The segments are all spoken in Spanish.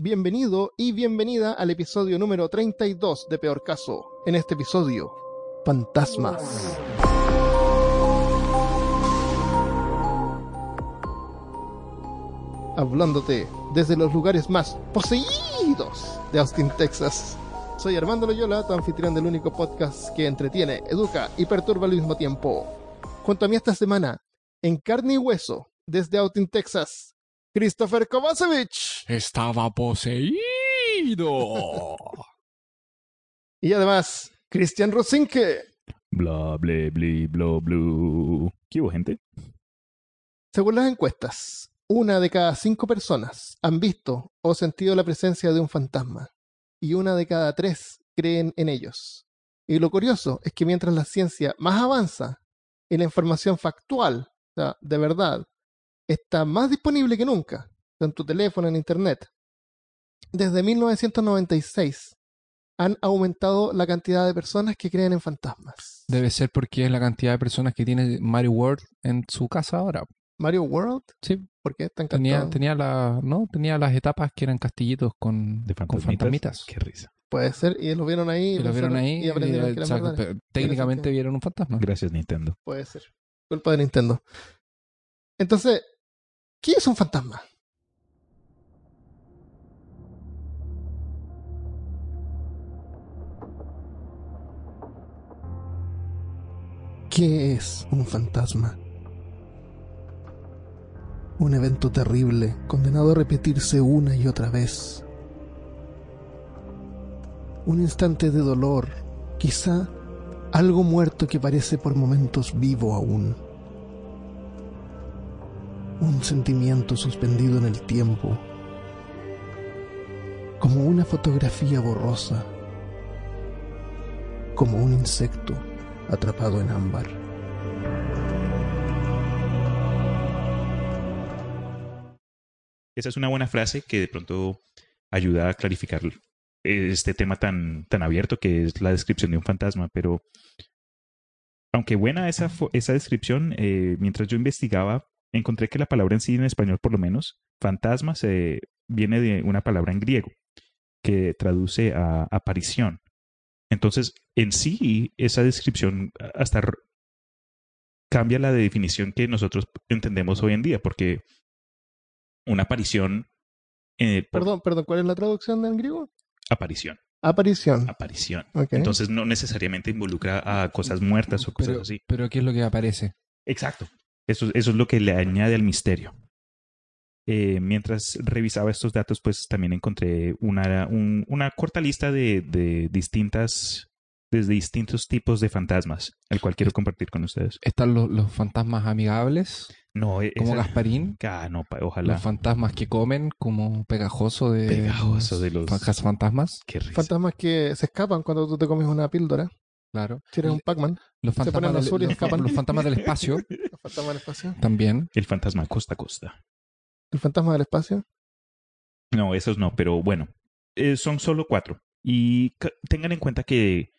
bienvenido y bienvenida al episodio número 32 de Peor Caso. En este episodio, fantasmas. Hablándote desde los lugares más poseídos de Austin, Texas. Soy Armando Loyola, tu anfitrión del único podcast que entretiene, educa y perturba al mismo tiempo. Junto a mí esta semana, en carne y hueso, desde Austin, Texas, Christopher Kovacevic. Estaba poseído. Y además, Christian Rosinke. Bla, ble, bli, bla, blu. ¿Qué hubo, gente? Según las encuestas, una de cada cinco personas han visto o sentido la presencia de un fantasma y una de cada tres creen en ellos. Y lo curioso es que mientras la ciencia más avanza y la información factual, o sea, de verdad, está más disponible que nunca, en tu teléfono, en internet, desde 1996 han aumentado la cantidad de personas que creen en fantasmas. Debe ser porque es la cantidad de personas que tiene Mario World en su casa ahora. Mario World, Sí, ¿por qué tan tenía, tenía, la, ¿no? tenía las etapas que eran castillitos con, De con fantasmitas. Qué risa. Puede ser, y lo vieron ahí. Y lo vieron ahí y aprendieron y, que técnicamente vieron un fantasma. Gracias, Nintendo. Puede ser. Culpa de Nintendo. Entonces, ¿qué es un fantasma? ¿Qué es un fantasma? Un evento terrible, condenado a repetirse una y otra vez. Un instante de dolor, quizá algo muerto que parece por momentos vivo aún. Un sentimiento suspendido en el tiempo, como una fotografía borrosa, como un insecto atrapado en ámbar. Esa es una buena frase que de pronto ayuda a clarificar este tema tan, tan abierto que es la descripción de un fantasma, pero aunque buena esa, esa descripción, eh, mientras yo investigaba, encontré que la palabra en sí, en español por lo menos, fantasma, se, viene de una palabra en griego que traduce a aparición. Entonces, en sí, esa descripción hasta cambia la definición que nosotros entendemos hoy en día, porque una aparición. eh, por- Perdón, perdón, ¿cuál es la traducción en griego? Aparición. Aparición. Aparición. Ok. Entonces no necesariamente involucra a cosas muertas o cosas Pero, así. pero ¿qué es lo que aparece? Exacto. Eso, eso es lo que le añade al misterio. Eh, mientras revisaba estos datos, pues también encontré una, un- una corta lista de, de distintas, desde distintos tipos de fantasmas, el cual quiero compartir con ustedes. Están los, los fantasmas amigables, No, e- como esa- Gasparín. Ah, no, pa- ojalá. Los fantasmas que comen, como pegajoso de, Pegajoso de los- fan- fantasmas. Qué risa. Fantasmas que se escapan cuando tú te comes una píldora. Claro. Si eres un Pac-Man. Los Se ponen fantasmas, del, azul y los, escapan. los fantasmas del espacio Los fantasmas del espacio. también. El fantasma costa a costa. El fantasma del espacio. No, esos no, pero bueno, eh, son solo cuatro. Y ca- tengan en cuenta que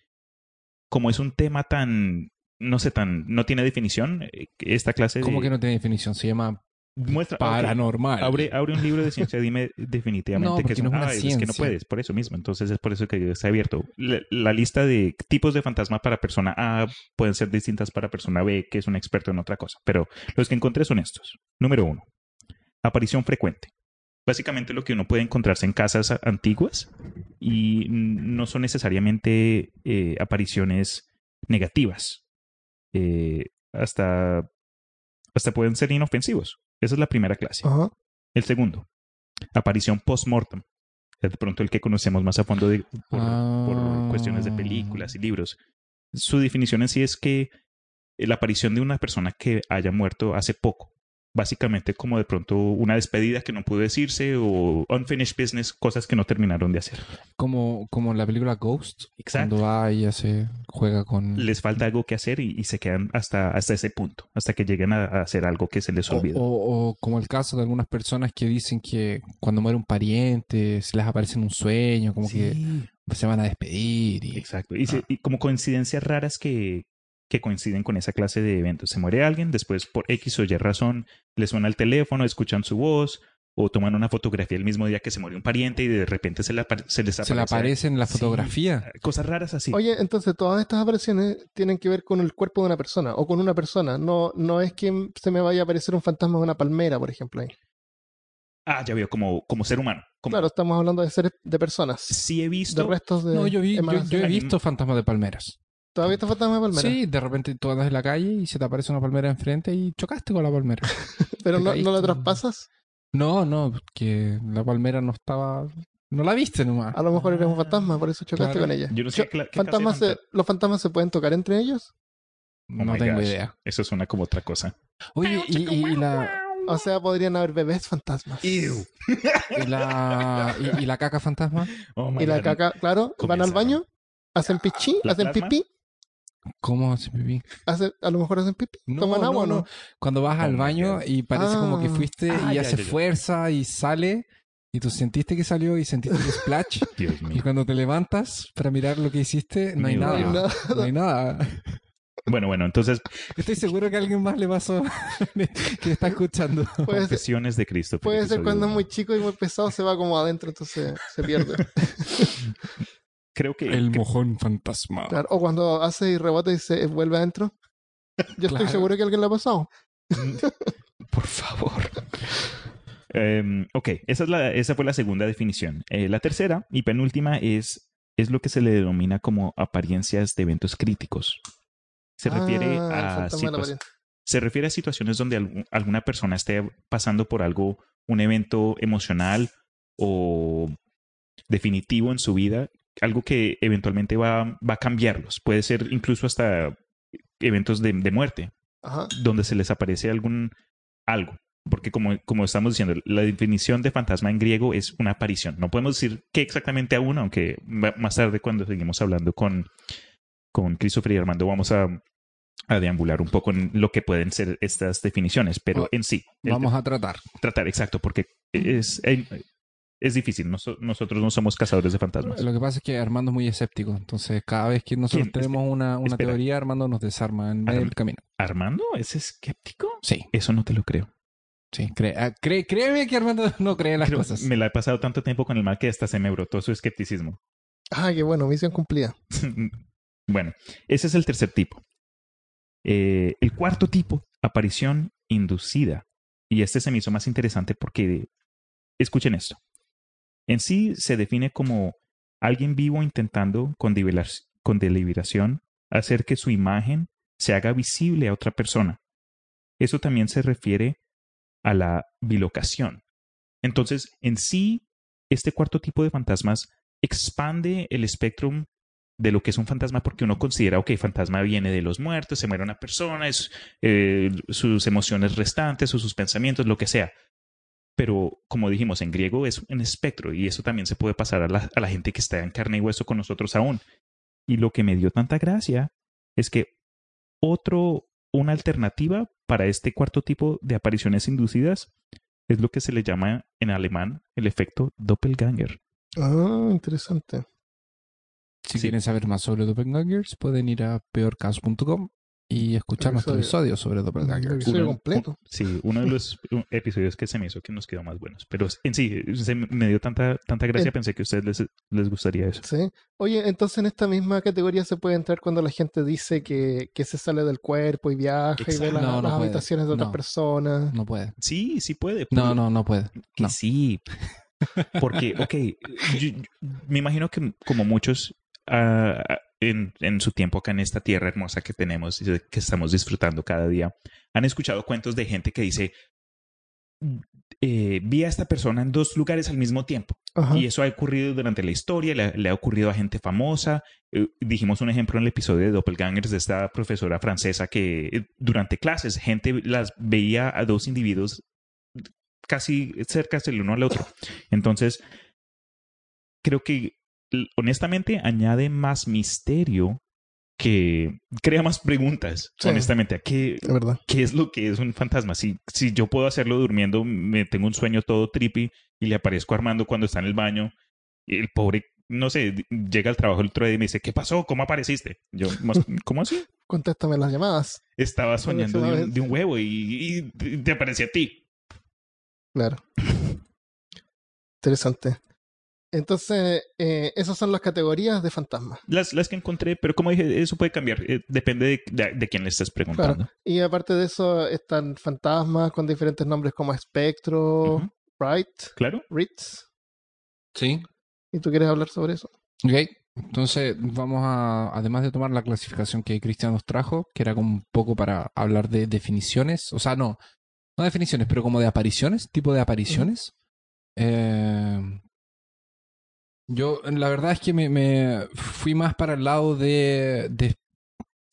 como es un tema tan, no sé, tan, no tiene definición, eh, esta clase de... ¿Cómo que no tiene definición? Se llama muestra, paranormal. Abre, abre un libro de ciencia, dime definitivamente No, que es, no una "Ay, es que no ciencia". puedes, por eso mismo. Entonces es por eso que está abierto. La, la lista de tipos de fantasma para persona A pueden ser distintas para persona B, que es un experto en otra cosa. Pero los que encontré son estos. Número uno, aparición frecuente. Básicamente lo que uno puede encontrarse en casas antiguas y no son necesariamente eh, apariciones negativas. Eh, hasta, hasta pueden ser inofensivos. Esa es la primera clase. Ajá. El segundo, aparición post-mortem. Es de pronto el que conocemos más a fondo de- por, Ah. por cuestiones de películas y libros. Su definición en sí es que la aparición de una persona que haya muerto hace poco. Básicamente como de pronto una despedida que no pudo decirse o unfinished business, cosas que no terminaron de hacer. Como, como en la película Ghost. Exacto. Cuando va y ya se juega con... Les falta algo que hacer y, y se quedan hasta, hasta ese punto, hasta que lleguen a, a hacer algo que se les olvida. o- o como el caso de algunas personas que dicen que cuando muere un pariente se les aparece en un sueño, como que se van a despedir. Y... Exacto. Y, se- Ah. y como coincidencias raras que, que coinciden con esa clase de eventos. Se muere alguien, después por X o Y razón le suena el teléfono, escuchan su voz o toman una fotografía el mismo día que se murió un pariente y de repente se, le apare- se les Se le aparece. aparece en la Sí, fotografía. cosas raras así. Oye, entonces todas estas apariciones tienen que ver con el cuerpo de una persona o con una persona. No, no es que se me vaya a aparecer un fantasma de una palmera, por ejemplo. Ahí. Ah, ya veo, como, como ser humano. Como, Claro, estamos hablando de seres, de personas, Sí he de visto. restos de. No, yo, vi, yo he visto fantasmas de palmeras. ¿Todavía está fantasma de palmera? Sí, de repente tú andas en la calle y se te aparece una palmera enfrente y chocaste con la palmera. Pero no, no la traspasas. No, no, que la palmera no estaba. No la viste nomás. A lo mejor eres un fantasma, por eso chocaste Claro. con ella. Yo no sé fantasmas se- ¿Los fantasmas se pueden tocar entre ellos? Oh no tengo gosh. idea. Eso suena como otra cosa. Oye, y, y- y la, O sea, podrían haber bebés fantasmas. y la, y, y la caca fantasma. Oh Y la God. caca, claro, van al baño, hacen pichí, ¿La hacen plasma? pipí, ¿Cómo hace pipí? hacen, a lo mejor hacen pipí, No, toman no, agua, ¿no? no. Cuando vas Oh al baño y parece como que Ah. fuiste Ah, y ya, hace ya, ya. fuerza y sale y tú sentiste que salió y sentiste el splash Dios y mío. cuando te levantas para mirar lo que hiciste no hay nada. No hay nada. No hay nada. Bueno, bueno, entonces, Estoy seguro que a alguien más le pasó que está escuchando. Puede ser, confesiones de Cristo. puede ser cuando es muy chico y muy pesado, se va como adentro, entonces se pierde. Creo que. El mojón fantasma. Claro, O cuando hace y rebota y se vuelve adentro. Yo estoy Claro. seguro que alguien le ha pasado. Por favor. Em, ok, esa, es la, esa fue la segunda definición. Eh, la tercera y penúltima es, es lo que se le denomina como apariencias de eventos críticos. Se refiere, Ah, el a se refiere a situaciones donde algún- alguna persona esté pasando por algo, un evento emocional o definitivo en su vida, algo que eventualmente va, va a cambiarlos. Puede ser incluso hasta eventos de- de muerte, Ajá. donde se les aparece algún algo. Porque como, como estamos diciendo, la definición de fantasma en griego es una aparición. No podemos decir qué exactamente aún, aunque más tarde cuando seguimos hablando con, con Christopher y Armando vamos a, a deambular un poco en lo que pueden ser estas definiciones. Pero en sí, Vamos a tratar. tratar exacto, porque es, es difícil. Noso- nosotros no somos cazadores de fantasmas. Lo que pasa es que Armando es muy escéptico. Entonces, cada vez que nosotros ¿Quién? tenemos una, teoría, Armando nos desarma en medio del camino. ¿Armando es escéptico? Sí, Eso no te lo creo. sí. Cree, ah, cree- créeme que Armando no cree en las Creo- cosas. me la he pasado tanto tiempo con el mal que hasta se me brotó su escepticismo. Ah, qué bueno, misión cumplida. bueno, ese es el tercer tipo. Eh, el cuarto tipo, aparición inducida. Y este se me hizo más interesante porque, escuchen esto. En sí se define como alguien vivo intentando con, deliberación hacer que su imagen se haga visible a otra persona. Eso también se refiere a la bilocación. Entonces, en sí, este cuarto tipo de fantasmas expande el espectro de lo que es un fantasma porque uno considera, ok, fantasma viene de los muertos, se muere una persona, es, eh, sus emociones restantes o sus pensamientos, lo que sea. Pero como dijimos, en griego es un espectro y eso también se puede pasar a la, a la gente que está en carne y hueso con nosotros aún. Y lo que me dio tanta gracia es que otro, una alternativa para este cuarto tipo de apariciones inducidas es lo que se le llama en alemán el efecto doppelganger. Ah, interesante. Si Sí. quieren saber más sobre Doppelgangers, pueden ir a peorcaso.com y escuchar nuestro Episodio. sobre El Doppelgangers. episodio Uno- completo. Sí, uno de los episodios que se me hizo que nos quedó más buenos. Pero en sí, se me dio tanta, tanta gracia, Eh. pensé que a ustedes les, les gustaría eso. Sí. Oye, entonces en esta misma categoría se puede entrar cuando la gente dice que, que se sale del cuerpo y viaja y ve la- No, no las puede. habitaciones de otras No. personas. No puede. Sí, sí puede. No, no, no puede. Que No. sí. Porque, ok, yo- yo- me imagino que como muchos ah, en, en su tiempo acá en esta tierra hermosa que tenemos y que estamos disfrutando cada día, han escuchado cuentos de gente que dice, eh, vi a esta persona en dos lugares al mismo tiempo. Ajá. Y eso ha ocurrido durante la historia, le, le ha ocurrido a gente famosa. Eh, dijimos un ejemplo en el episodio de Doppelgangers de esta profesora francesa que eh, durante clases gente las veía a dos individuos casi cerca del uno al otro. Entonces, creo que honestamente añade más misterio que crea más preguntas. Sí. Honestamente, ¿a qué, Es verdad. ¿qué es lo que es un fantasma? Si, si yo puedo hacerlo durmiendo, me tengo un sueño todo trippy y le aparezco a Armando cuando está en el baño, el pobre, no sé, llega al trabajo el otro día y me dice, ¿qué pasó? ¿Cómo apareciste? Yo, "Mos- ¿cómo así? Contéstame las llamadas. Estaba soñando de un, de un huevo y, y te aparecía a ti. Claro. Interesante. Entonces, eh, esas son las categorías de fantasmas. Las, las que encontré, pero como dije, eso puede cambiar. eh, depende de, de, de quién le estés preguntando. Claro. Y aparte de eso, están fantasmas con diferentes nombres como Espectro, Ujú. Bright, Claro. Ritz. Sí. ¿Y tú quieres hablar sobre eso? Ok. Entonces, vamos a, además de tomar la clasificación que Cristian nos trajo, que era como un poco para hablar de definiciones, o sea, no, no definiciones, pero como de apariciones, tipo de apariciones. Eh, yo, la verdad es que me, me fui más para el lado de, de,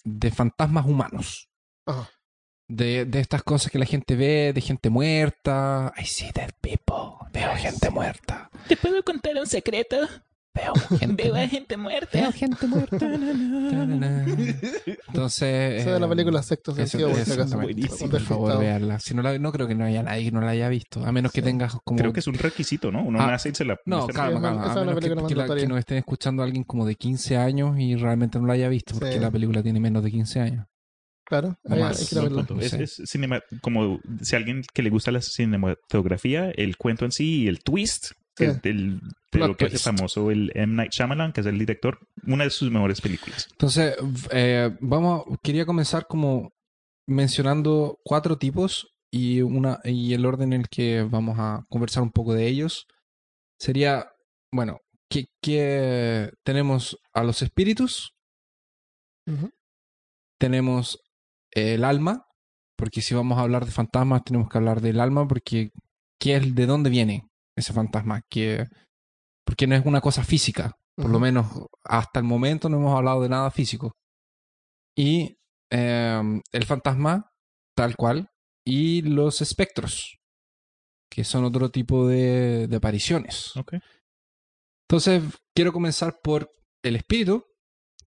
de fantasmas humanos. Ajá. De, de estas cosas que la gente ve, de gente muerta. I see dead people. Veo gente muerta. ¿Te puedo contar un secreto? Veo gente Veo a muerta. gente muerta. Veo gente muerta. Entonces. Esa de la eh, película Sexto Sentido, por si acaso. exactamente. Buenísimo. Por favor, veanla. Si no, la, no creo que no haya nadie que no la haya visto. A menos que Sí. tengas como. Creo que es un requisito, ¿no? Uno Ah, nace y se la... No, calma, calma. esa A menos que, que la- que nos estén escuchando alguien como de 15 años y realmente no la haya visto, porque Sí. la película tiene menos de 15 años. Claro, O hay, que a verla. Es, es cinema- como si a alguien que le gusta la cinematografía, el cuento en sí y el twist que Sí. del- de Plot lo que hace twist. famoso el M. Night Shyamalan, que es el director, una de sus mejores películas. Entonces, eh, vamos, quería comenzar como mencionando cuatro tipos y una y el orden en el que vamos a conversar un poco de ellos sería, bueno, que, que tenemos a los espíritus, tenemos el alma, porque si vamos a hablar de fantasmas tenemos que hablar del alma, porque ¿qué es, ¿de dónde viene ese fantasma? Que, porque no es una cosa física, por lo menos hasta el momento no hemos hablado de nada físico. Y eh, el fantasma, tal cual, y los espectros, que son otro tipo de, de apariciones. Entonces, quiero comenzar por el espíritu,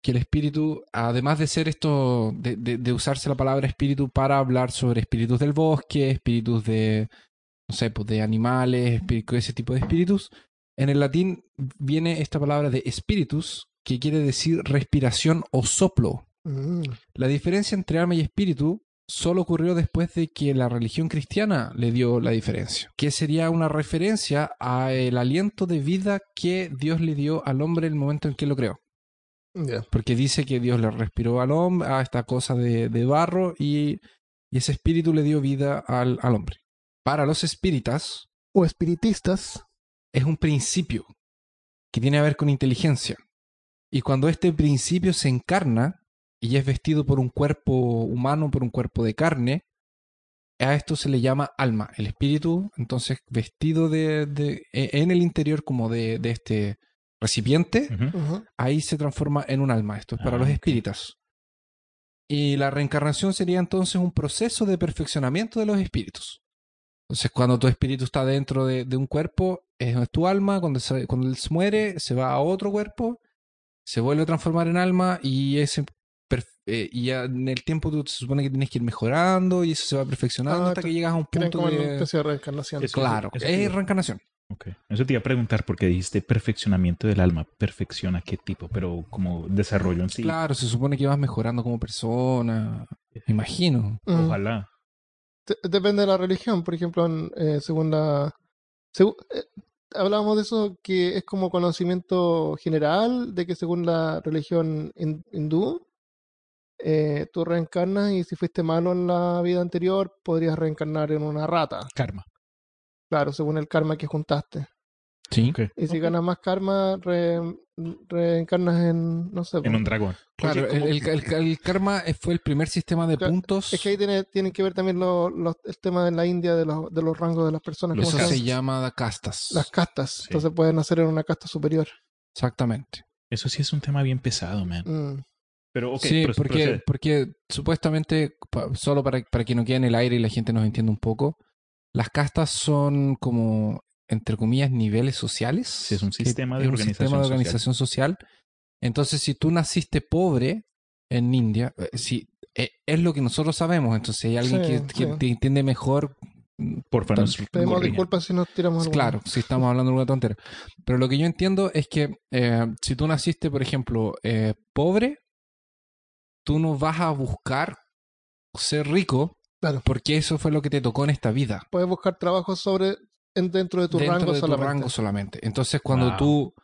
que el espíritu, además de ser esto, de, de- de usarse la palabra espíritu para hablar sobre espíritus del bosque, espíritus de, no sé, pues de animales, ese tipo de espíritus, en el latín viene esta palabra de espíritus, que quiere decir respiración o soplo. Mm, La diferencia entre alma y espíritu solo ocurrió después de que la religión cristiana le dio la diferencia, que sería una referencia a el aliento de vida que Dios le dio al hombre en el momento en que lo creó. Porque dice que Dios le respiró al hombre a esta cosa de, de barro y, y ese espíritu le dio vida al, al hombre. Para los espíritas O espiritistas. es un principio que tiene que ver con inteligencia. Y cuando este principio se encarna y es vestido por un cuerpo humano, por un cuerpo de carne, a esto se le llama alma. El espíritu, entonces, vestido de, de- e- en el interior como de, de este recipiente, ahí se transforma en un alma. Esto es para Ah, los espíritas. Y la reencarnación sería entonces un proceso de perfeccionamiento de los espíritus. Entonces, cuando tu espíritu está dentro de, de un cuerpo, es tu alma. Cuando, se- cuando él se muere, se va a otro cuerpo, se vuelve a transformar en alma y ese perf- eh, y ya en el tiempo tú se supone que tienes que ir mejorando y eso se va perfeccionando Ah, hasta que llegas a un punto como de... especie de reencarnación. Eso- Claro, eso es reencarnación. Ok. Eso te iba a preguntar porque dijiste perfeccionamiento del alma. ¿Perfecciona qué tipo? Pero como desarrollo en sí. Claro, se supone que vas mejorando como persona, me imagino. Ojalá. De- Depende de la religión, por ejemplo, en, eh, según la... eh, hablábamos de eso que es como conocimiento general, de que según la religión hin- hindú, eh, tú reencarnas y si fuiste malo en la vida anterior, podrías reencarnar en una rata. Karma. Claro, según el karma que juntaste. Sí. Y si Ok. ganas más karma, re- reencarnas en, no sé. En po. un dragón. Claro, Oye, ¿cómo- el, el- el- el karma fue el primer sistema de Claro, puntos. Es que ahí tiene, tienen que ver también lo- el tema de la India de los, de los rangos de las personas. Los Eso se llama castas. las castas. Sí. Entonces pueden nacer en una casta superior. Exactamente. Eso sí es un tema bien pesado, man. Mm. Pero, ok, sí, porque, procede. porque supuestamente, pa- solo para, para que no quede en el aire y la gente nos entienda un poco, las castas son como, entre comillas, niveles sociales. Sí, es un que sistema de es un organización sistema de social. organización social. Entonces, si tú naciste pobre en India, eh, si, eh, es lo que nosotros sabemos. Entonces, si hay alguien Sí, que, te entiende mejor, Porfa, Tal- nos Pedimos disculpas si nos tiramos. Claro, si estamos hablando de una tontera. Pero lo que yo entiendo es que eh, si tú naciste, por ejemplo, eh, pobre, tú no vas a buscar ser rico Claro. porque eso fue lo que te tocó en esta vida. Puedes buscar trabajos sobre dentro de tu dentro rango de tu rango solamente. Entonces, cuando Wow. tú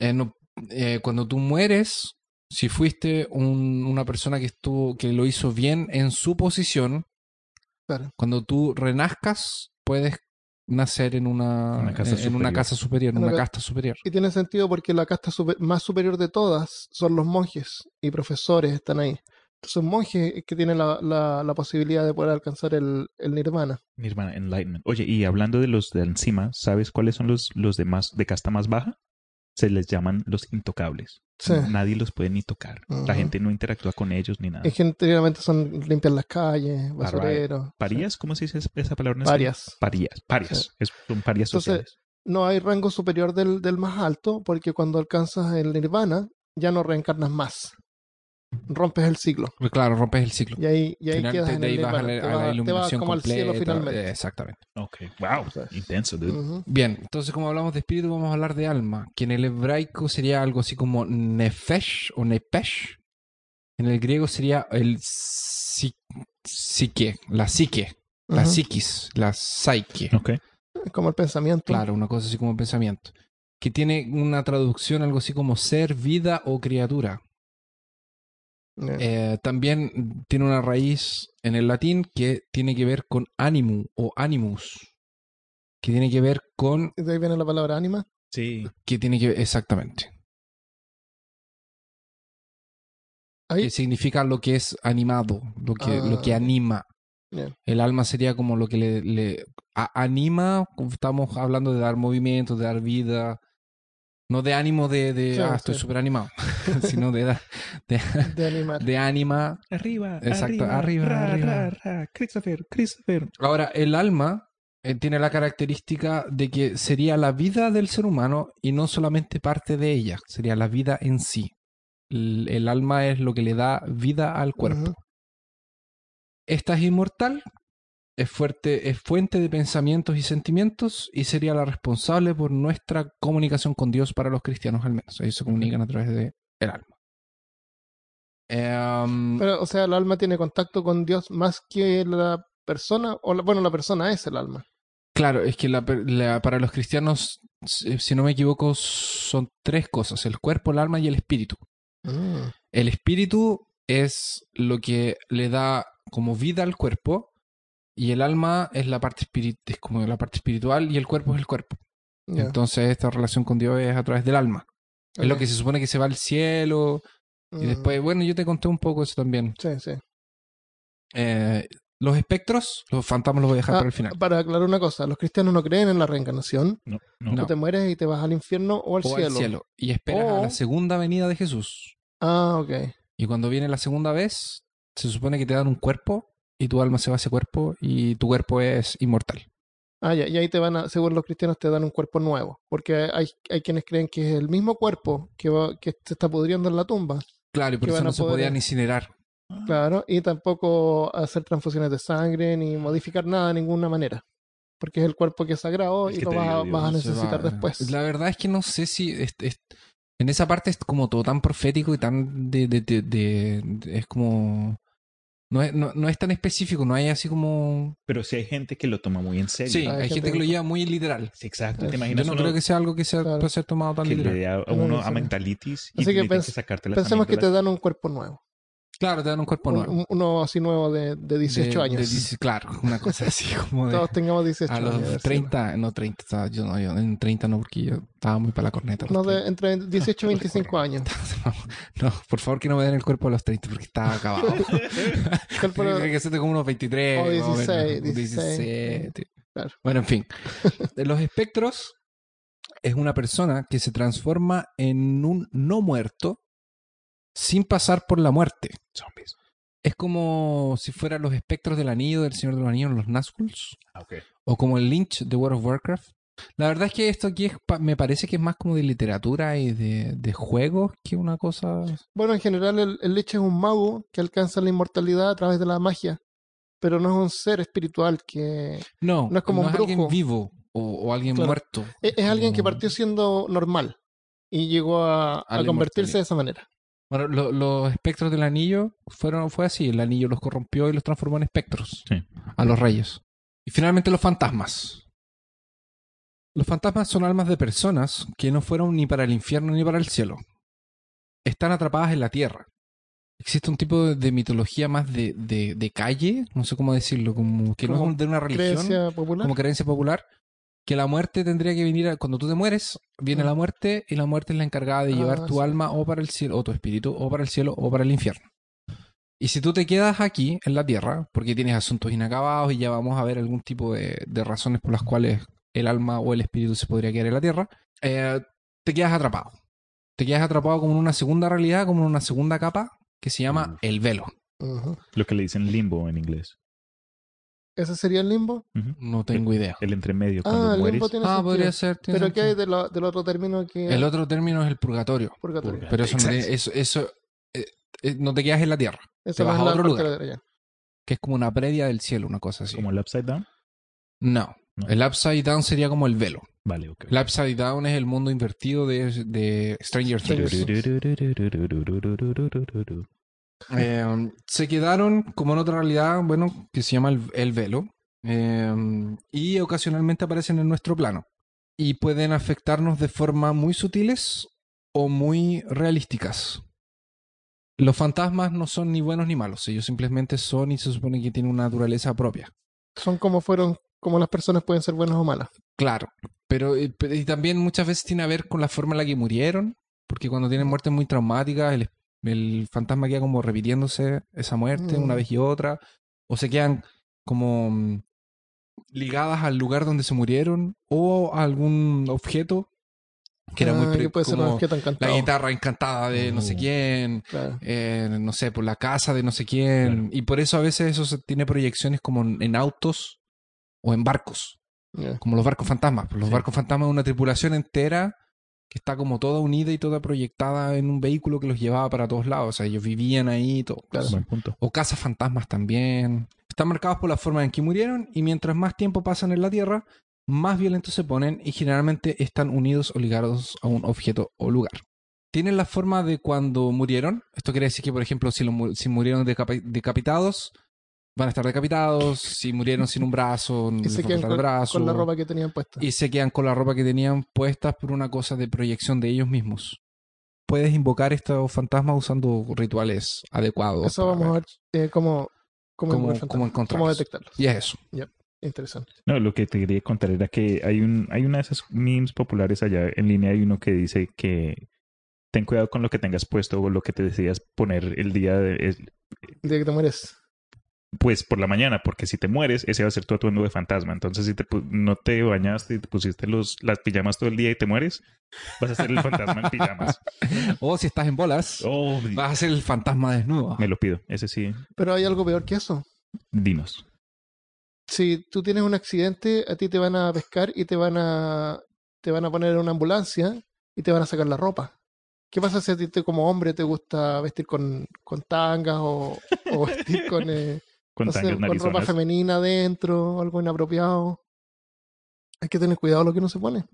eh, no- eh, cuando tú mueres, si fuiste un- una persona que estuvo que lo hizo bien en su posición, Claro. cuando tú renazcas, puedes nacer en una, Una casta en- en una superior. casa superior, en Una una ca- casta superior. Y tiene sentido porque la casta super- más superior de todas son los monjes y profesores están ahí. Son monjes que tienen la, la- la posibilidad de poder alcanzar el, el nirvana. Mi hermana, Enlightenment. Oye, y hablando de los de encima, ¿sabes cuáles son los, los de, más, de casta más baja? Se les llaman los intocables. Sí. Nadie los puede ni tocar. La gente no interactúa con ellos ni nada. Es que generalmente son limpian las calles, basureros. ¿Parías? ¿Cómo se dice esa- palabra. Parias. Sí. Es- son parias Entonces, sociales. No hay rango superior del, del más alto porque cuando alcanzas el nirvana ya no reencarnas más. Rompes el ciclo. Pues Claro, rompes el ciclo. Y ahí, y ahí Finalmente, quedas en de el ahí vas a la, Te a la vas- te vas iluminación como al cielo completa. finalmente. exactamente. Ok. Wow. Entonces, Intenso, dude. Ujú. Bien, entonces como hablamos de espíritu, vamos a hablar de alma, que en el hebraico sería algo así como nefesh o nepesh. En el griego sería el psi- psique, la psique, la Ujú. psiquis, la psyche. Ok. Como el pensamiento. Claro, una cosa así como pensamiento. Que tiene una traducción algo así como ser, vida o criatura. Eh, Eh, también tiene una raíz en el latín que tiene que ver con animu o animus. Que tiene que ver con... De ahí viene la palabra ánima. Sí. Que tiene que exactamente. Ahí, que significa lo que es animado, lo que, Ah. lo que anima. Bien. El alma sería como lo que le, le a- anima, estamos hablando de dar movimiento, de dar vida, no de ánimo de, de Claro, ah, estoy sí. súper animado, sino de, de, de animar. de ánima. Arriba. Exacto, arriba, ra, arriba. ra, ra. Christopher, Christopher. Ahora, el alma eh, tiene la característica de que sería la vida del ser humano y no solamente parte de ella, sería la vida en sí. El, el alma es lo que le da vida al cuerpo. Esta es inmortal, es, fuerte, es fuente de pensamientos y sentimientos y sería la responsable por nuestra comunicación con Dios para los cristianos al menos. Ellos se comunican a través de el alma. Em, Pero, o sea, el alma tiene contacto con Dios más que la persona, o la- bueno, la persona es el alma. claro, es que la para los cristianos, si si no me equivoco, son tres cosas, el cuerpo, el alma y el espíritu. Mm. El espíritu es lo que le da como vida al cuerpo y el alma es la parte es como la parte espiritual y el cuerpo es el cuerpo. Entonces esta relación con Dios es a través del alma. Es lo que se supone que se va al cielo. Y Mm. después, bueno, yo te conté un poco eso también. Sí, sí. Eh, los espectros, los fantasmas los voy a dejar Ah, para el final. Para aclarar una cosa, los cristianos no creen en la reencarnación. No, no. No. Te mueres y te vas al infierno o al O cielo. al cielo. Y esperas a la segunda venida de Jesús. Ah, ok. Y cuando viene la segunda vez, se supone que te dan un cuerpo y tu alma se va a ese cuerpo y tu cuerpo es inmortal. Ah, ya, y ahí te van a, según los cristianos, te dan un cuerpo nuevo. Porque hay, hay quienes creen que es el mismo cuerpo que, va- que se está pudriendo en la tumba. Claro, y por eso no se poder- podían incinerar. Claro, y tampoco hacer transfusiones de sangre ni modificar nada de ninguna manera. Porque es el cuerpo que es sagrado y lo vas, a- vas necesitar va- después. La verdad es que no sé si es- es- en esa parte es como todo tan profético y tan de, de- de- de- de- es como no es, no, no es tan específico, no hay así como Pero sí hay gente que lo toma muy en serio. sí, Hay hay gente gente que lo lleva muy literal. Sí, exacto. ¿Te Yo imaginas no uno creo que sea algo que sea, Claro. pueda ser tomado tan que le literal. dé a a No, uno no sé. amigdalitis y Así que le que sacarte las Pensemos que te dan un cuerpo nuevo. Claro, te dan un cuerpo Un- nuevo. un- uno así nuevo de, de 18 De- años. de claro, una cosa así como de Todos tengamos 18 a años. los a si 30, no 30, estaba- yo no, yo en 30 no porque yo estaba muy para la corneta. los No, de, 30. entre 18 y 25 años. No, por favor que no me den el cuerpo a los 30 porque estaba acabado. Cuerpo- Tiene que ser como unos 23. O más menos, 16, o 16. 17. Claro. Bueno, en fin. De los espectros es una persona que se transforma en un no muerto sin pasar por la muerte. Zombies. Es como si fueran los espectros del anillo, del Señor de los Anillos, los Nazguls, Ah, ok. o como el Lynch de World of Warcraft. La verdad es que esto aquí es pa- me parece que es más como de literatura y de, de juegos que una cosa Bueno, en general el, el Lich es un mago que alcanza la inmortalidad a través de la magia. Pero no es un ser espiritual que... No, No es como un alguien brujo. vivo o, o alguien Claro. muerto. Es, es alguien que partió siendo normal y llegó a, A a convertirse de esa manera. Bueno, lo- los espectros del anillo fueron, fue así. El anillo los corrompió y los transformó en espectros Sí. a los reyes. Y finalmente los fantasmas. Los fantasmas son almas de personas que no fueron ni para el infierno ni para el cielo. Están atrapadas en la tierra. Existe un tipo de, de mitología más de, de- de calle, no sé cómo decirlo, como que no es de una religión, Creencia popular. como creencia popular, que la muerte tendría que venir, a- cuando tú te mueres, viene Mm. la muerte y la muerte es la encargada de Ah, llevar tu sí. alma o para el cielo, o tu espíritu, o para el cielo, o para el infierno. Y si tú te quedas aquí, en la tierra, porque tienes asuntos inacabados y ya vamos a ver algún tipo de, de razones por las cuales el alma o el espíritu se podría quedar en la tierra, eh, te quedas atrapado. Te quedas atrapado como en una segunda realidad, como en una segunda capa, que se llama Uf. el velo. Ujú. Lo que le dicen limbo en inglés. ¿Ese sería el limbo? No tengo idea. El entremedio, cuando Ah, el mueres. limbo tiene Ah, podría ser. tiene Pero ¿qué hay sentido. de lo- del otro término que El otro término es el purgatorio. purgatorio? Pero eso no, Exacto. tiene- eso, eso, eh, eh, no te quedas en la tierra, Eso te no vas a la otro lugar. que es como una previa del cielo, una cosa así. Como el upside down. No. No. El upside down sería como el velo. Vale, ok. El upside down es el mundo invertido de, de Stranger Stranger Things. Eh, se quedaron como en otra realidad, bueno, que se llama el, el velo. eh, y ocasionalmente aparecen en nuestro plano. Y pueden afectarnos de forma muy sutiles o muy realísticas. Los fantasmas no son ni buenos ni malos, ellos simplemente son y se supone que tienen una naturaleza propia. Son como fueron, como las personas pueden ser buenas o malas. Claro, pero, eh, y también muchas veces tiene a ver con la forma en la que murieron, porque cuando tienen muertes muy traumáticas, el, el fantasma queda como repitiéndose esa muerte Mm. una vez y otra, o se quedan como mm, ligadas al lugar donde se murieron o a algún objeto que era muy Ah, puede ser como la guitarra encantada de no sé Oh. quién, Claro. eh, no sé, por la casa de no sé quién. Claro. Y por eso a veces eso se tiene proyecciones como en, autos o en barcos, como los barcos fantasmas. Pues Los Sí. barcos fantasmas es una tripulación entera que está como toda unida y toda proyectada en un vehículo que los llevaba para todos lados. O sea, ellos vivían ahí y todo. Claro. Punto. O casas fantasmas también. Están marcados por la forma en que murieron y mientras más tiempo pasan en la Tierra, más violentos se ponen y generalmente están unidos o ligados a un objeto o lugar. Tienen la forma de cuando murieron. Esto quiere decir que, por ejemplo, si, lo mu- si murieron decapi- decapitados, van a estar decapitados. Si murieron sin un brazo, Y se quedan con, brazo. con la ropa que tenían puesta. Y se quedan con la ropa que tenían puestas por una cosa de proyección de ellos mismos. Puedes invocar estos fantasmas usando rituales adecuados. Eso vamos a ver eh, cómo, cómo, cómo, cómo encontrarlos. cómo detectarlos. Y es eso. Interesante. No, lo que te quería contar era que hay un hay una de esas memes populares allá en línea. Hay uno que dice que ten cuidado con lo que tengas puesto o lo que te decidas poner el día de, el- El día que te mueres. Pues por la mañana, porque si te mueres, ese va a ser tu atuendo de fantasma. Entonces, si te pu- no te bañaste y te pusiste los, las pijamas todo el día y te mueres, vas a ser el fantasma en pijamas. O si estás en bolas, Oh, vas a ser el fantasma desnudo. me lo pido. Ese sí, Pero hay algo peor que eso. dinos. Si tú tienes un accidente, a ti te van a pescar y te van a te van a poner en una ambulancia y te van a sacar la ropa. ¿Qué pasa si a ti te, como hombre te gusta vestir con, con tangas o, o vestir con, eh, Con tangas con ropa femenina adentro, algo inapropiado? Hay que tener cuidado lo que uno se pone.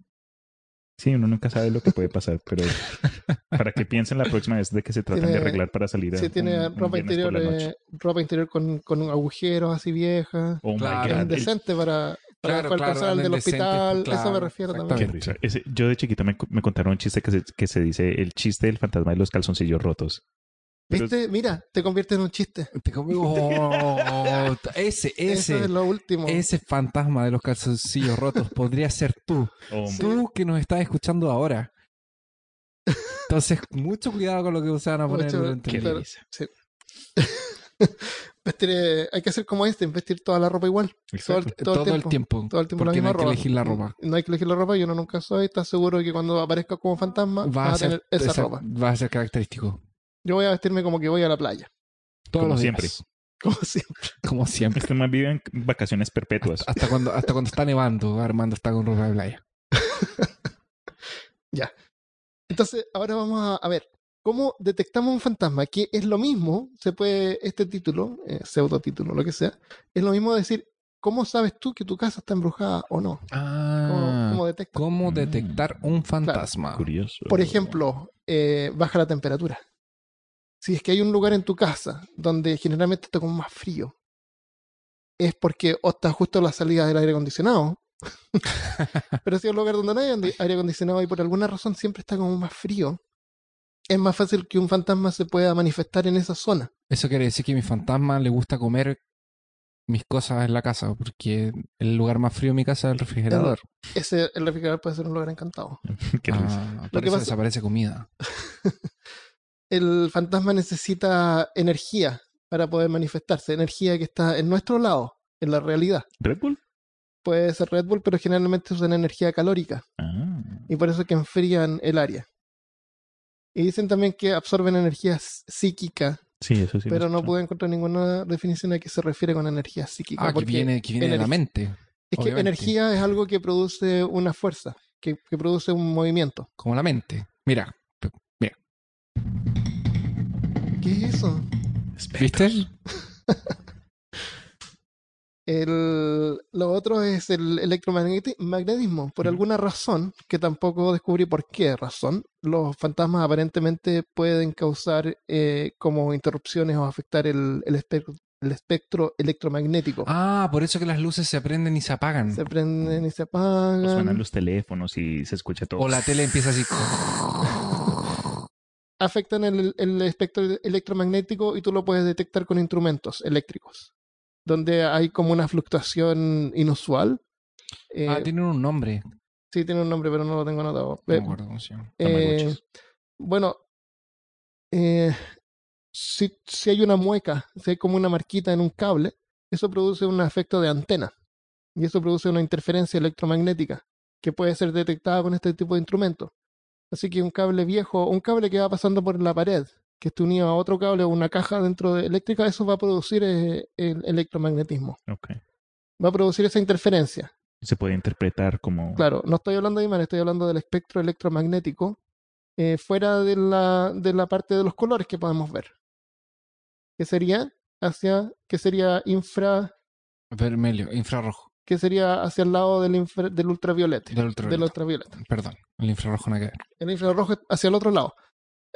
Sí, uno nunca sabe lo que puede pasar, pero para que piensen la próxima vez de que se tratan de Tiene- arreglar para salir a Si tiene un- un ropa viernes interior, eh, ropa interior con, con agujeros así viejas. Oh my Claro, Es God, el- indecente para, para Claro, poder claro, del indecente, hospital. Eso me claro, refiero también. Ese- yo de chiquito me, me contaron un chiste que se, que se dice el chiste del fantasma de los calzoncillos rotos. Pero- ¿Viste? Mira, te convierte en un chiste. Te Oh, ese, Eso ese, es lo último. ese fantasma de los calzoncillos rotos podría ser tú. Oh, Sí. Tú que nos estás escuchando ahora. Entonces, mucho cuidado con lo que se van a poner Mucho- durante el claro. risa. Sí. vestir, eh, hay que hacer como este, vestir toda la ropa igual. Todo el, Exacto. todo el Todo el tiempo. Todo el tiempo la Porque no misma hay que ropa. elegir la ropa. No hay que elegir la ropa, yo no nunca soy. ¿Estás seguro que cuando aparezca como fantasma Va vas a a ser tener esa esa- ropa? Va a ser característico. Yo voy a vestirme como que voy a la playa. Todos Como los días. siempre. Como siempre. Como siempre. Este más vive en vacaciones perpetuas. Hasta cuando, hasta cuando está nevando, Armando está con ropa de playa. Entonces, ahora vamos a, a ver. ¿Cómo detectamos un fantasma? Que es lo mismo, se puede, este título, eh, pseudo título, lo que sea, es lo mismo decir, ¿cómo sabes tú que tu casa está embrujada o no? ¿Cómo, Ah, cómo detectas? ¿Cómo Mm. detectar un fantasma? Curioso. Por ejemplo, eh, baja la temperatura. Si es que hay un lugar en tu casa donde generalmente está como más frío, es porque o está justo a la salida del aire acondicionado, Pero si es un lugar donde no hay aire acondicionado y por alguna razón siempre está como más frío, es más fácil que un fantasma se pueda manifestar en esa zona. Eso quiere decir que a mi fantasma le gusta comer mis cosas en la casa, porque el lugar más frío de mi casa es el refrigerador. Ese, el refrigerador puede ser un lugar encantado. Ah, Lo que pasa- desaparece comida. El fantasma necesita energía para poder manifestarse, energía que está en nuestro lado, en la realidad. ¿Red Bull? Puede ser Red Bull, pero generalmente usan energía calórica. Ah. y por eso es que enfrían el área. Y dicen también que absorben energía psíquica, Sí, eso sí. pero no pude encontrar ninguna definición a qué se refiere con energía psíquica. Ah, que viene, que viene de la mente. es que obviamente. energía es algo que produce una fuerza, que, que produce un movimiento. Como la mente. Mira. ¿Qué es eso? ¿Viste? El, lo otro es el electromagnetismo. Por Ujú. alguna razón, que tampoco descubrí por qué razón, los fantasmas aparentemente pueden causar eh, como interrupciones o afectar el, el espectro, el espectro electromagnético. Ah, por eso que las luces se prenden y se apagan. Se prenden y se O suenan apagan. los teléfonos y se escucha todo. O la tele empieza así. Afectan el, el espectro electromagnético y tú lo puedes detectar con instrumentos eléctricos, donde hay como una fluctuación inusual. Eh, Ah, tienen un nombre. Sí, tiene un nombre, pero no lo tengo anotado. No Eh, me acuerdo cómo se llama. eh, bueno, eh, si, si hay una mueca, si hay como una marquita en un cable, eso produce un efecto de antena. Y eso produce una interferencia electromagnética que puede ser detectada con este tipo de instrumentos. Así que un cable viejo, un cable que va pasando por la pared, que esté unido a otro cable o una caja dentro de eléctrica, eso va a producir eh, el electromagnetismo. Ok. Va a producir esa interferencia. Se puede interpretar como. Claro, no estoy hablando de imanes, estoy hablando del espectro electromagnético eh, fuera de la, de la parte de los colores que podemos ver. Que sería hacia, que sería infra, Vermelho, infrarrojo. Que sería hacia el lado del, infra- del ultravioleta. Del ultravioleta. Del ultravioleta. Perdón, el infrarrojo nada que ver. El infrarrojo es hacia el otro lado.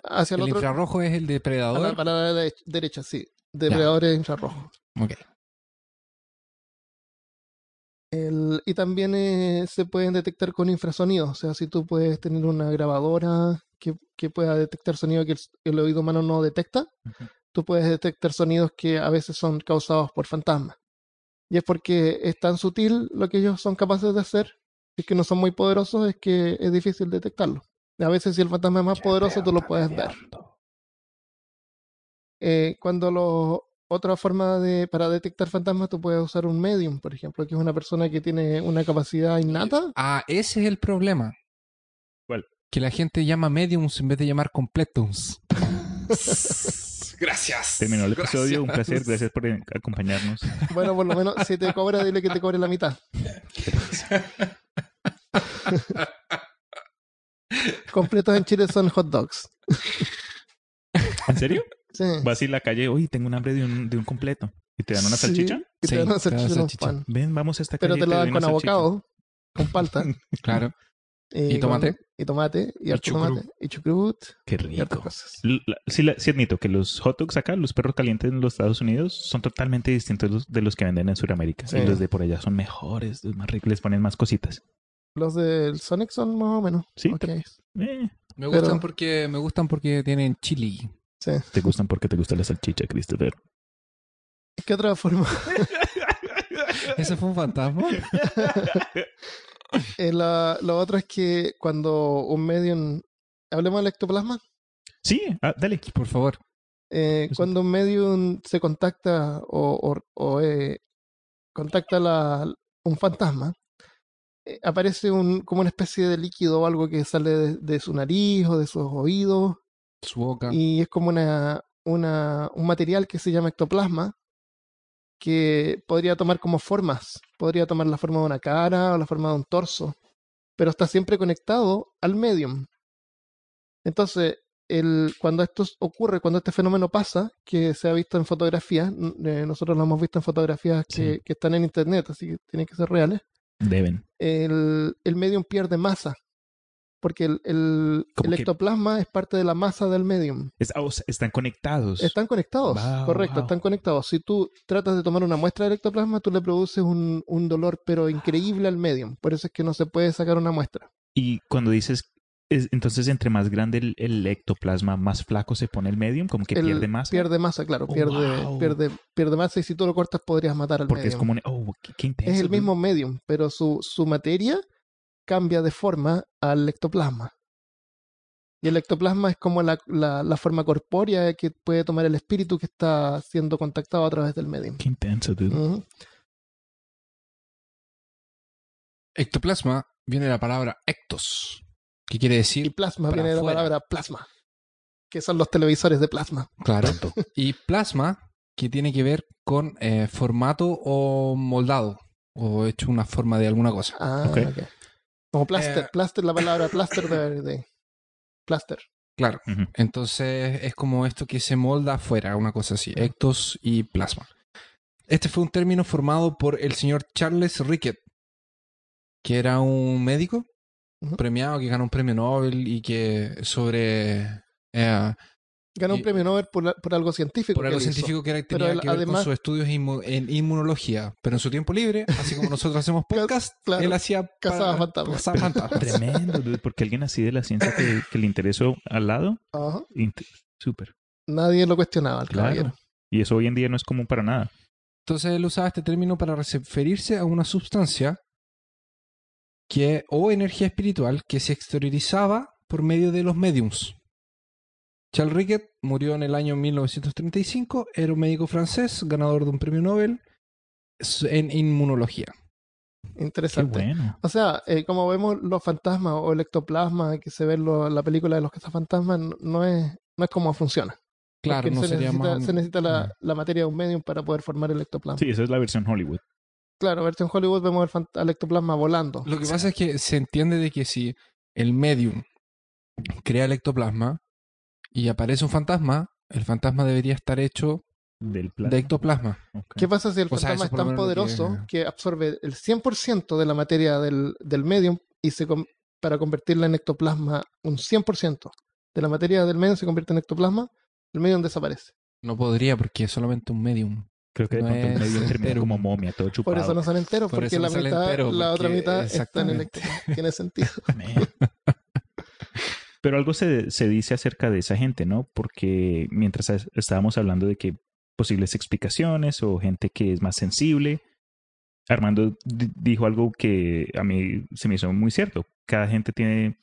Hacia el, El otro infrarrojo es el a la, depredador. a la de- derecha, sí. Depredadores infrarrojos. Ok. El- y también eh, se pueden detectar con infrasonidos. O sea, si tú puedes tener una grabadora que, que pueda detectar sonido que el, el oído humano no detecta, tú puedes detectar sonidos que a veces son causados por fantasmas. Y es porque es tan sutil lo que ellos son capaces de hacer, es que no son muy poderosos, es que es difícil detectarlo. A veces si el fantasma es más poderoso, tú lo puedes ver. Eh, cuando lo, otra forma de para detectar fantasmas, tú puedes usar un medium, por ejemplo, que es una persona que tiene una capacidad innata. Ah, ese es el problema. ¿Cuál? Que la gente llama mediums en vez de llamar completums. Gracias. Terminó el Gracias. episodio. Un placer. Gracias por acompañarnos. Bueno, por lo menos si te cobra, dile que te cobre la mitad. Completos en Chile son hot dogs. ¿En serio? Sí. Vas a ir a la calle. Oye, tengo un hambre de un, de un completo. ¿Y te dan una Sí, salchicha? y te Sí, dan una te dan salchicha pan. Ven, vamos a esta calle. Pero te la doy dan con salchicha. abocado, con palta. Claro. Y, ¿Y tomate? con- y tomate, y, chucrut. tomate, y chucrut, Qué y rico. cosas. L- la- Sí, la- sí admito que los hot dogs acá, los perros calientes en los Estados Unidos, son totalmente distintos los- de los que venden en Sudamérica. Sí. Y los de por allá son mejores, los más ricos, les ponen más cositas. Los del Sonic son más o menos. Sí, Eh, Me Pero- gustan porque me gustan porque tienen chili. Sí. te gustan porque te gusta la salchicha, Christopher. ¿Qué otra forma? ¿Ese fue un fantasma? Eh, la- lo otro es que cuando un medium. Hablemos del ectoplasma. Sí, ah, dale. Por favor. Eh, cuando un medium se contacta o, o- o, eh, contacta la, un fantasma, eh, aparece un, como una especie de líquido o algo que sale de, de su nariz o de sus oídos Su boca. y es como una, una, un material que se llama ectoplasma que podría tomar como formas. Podría tomar la forma de una cara o la forma de un torso, pero está siempre conectado al medium. Entonces, el, cuando esto ocurre, cuando este fenómeno pasa, que se ha visto en fotografías, eh, nosotros lo hemos visto en fotografías que, Sí. que están en internet, así que tienen que ser reales, Deben. el, el medium pierde masa. Porque el, el, que- ectoplasma es parte de la masa del medium. Es- ah, están conectados. Están conectados, Wow, correcto, wow. están conectados. Si tú tratas de tomar una muestra del ectoplasma, tú le produces un, un dolor, pero increíble al medium. Por eso es que no se puede sacar una muestra. Y cuando dices, es- entonces entre más grande el, el ectoplasma, más flaco se pone el medium, como que El- pierde más. Pierde masa, claro, Oh, pierde, wow. pierde, pierde masa y si tú lo cortas podrías matar al Porque es medium. como un... Oh, qué, qué intenso. es el mismo medium, pero su, su materia cambia de forma al ectoplasma. Y el ectoplasma es como la, la, la forma corpórea que puede tomar el espíritu que está siendo contactado a través del medium. Qué intenso, dude. Ectoplasma viene de la palabra ectos, que quiere Y decir, plasma para viene de la palabra plasma, que son los televisores de plasma. claro, y plasma, que tiene que ver con eh, formato o moldado, o hecho una forma de alguna cosa. Ah, Ok. ok. Como plaster, Eh, plaster, la palabra plaster de, de plaster. Claro. Entonces es como esto que se molda afuera, una cosa así, ectos y plasma. Este fue un término formado por el señor Charles Rickett, que era un médico premiado que ganó un premio Nobel y que sobre eh, Ganó un premio Nobel por, la- por algo científico. por que algo hizo. científico que era- tenía él, que ver además- con sus estudios inmu- en inmunología, pero en su tiempo libre, así como nosotros hacemos podcast, Claro, él hacía cazaba fantasmas. cazaba fantasmas. Tremendo, dude, porque alguien así de la ciencia que, que le interesó al lado, Ajá. súper. Nadie lo cuestionaba al Claro. caballero. Y eso hoy en día no es común para nada. Entonces él usaba este término para referirse a una sustancia que, o energía espiritual que se exteriorizaba por medio de los mediums. Charles Rickett murió en el año 1935, era un médico francés, ganador de un premio Nobel en inmunología. Interesante. bueno. O sea, eh, como vemos los fantasmas o el ectoplasma que se ve en lo- la película de los cazafantasmas, no, no es, no es como funciona. Claro, no se sería necesita, más... se necesita la, la materia de un medium para poder formar el ectoplasma. Sí, esa es la versión Hollywood. Claro, versión Hollywood vemos el al ectoplasma volando. Lo que pasa es que se entiende de que si el medium crea el ectoplasma y aparece un fantasma, el fantasma debería estar hecho Del plasma. de ectoplasma. Ok. ¿Qué pasa si el O sea, fantasma eso es tan poderoso que... absorbe el 100% de la materia del, del medium y se com- para convertirla en ectoplasma, un 100% de la materia del medium se convierte en ectoplasma, el medium desaparece. No podría porque es solamente un medium. Creo que de no pronto es medio termina como momia, todo chupado. Por eso no sale entero, Por porque la sale mitad, entero, la otra porque- mitad está en el. Tiene sentido. Pero algo se, se dice acerca de esa gente, ¿no? Porque mientras es- estábamos hablando de que posibles explicaciones o gente que es más sensible, Armando di- dijo algo que a mí se me hizo muy cierto. Cada gente tiene...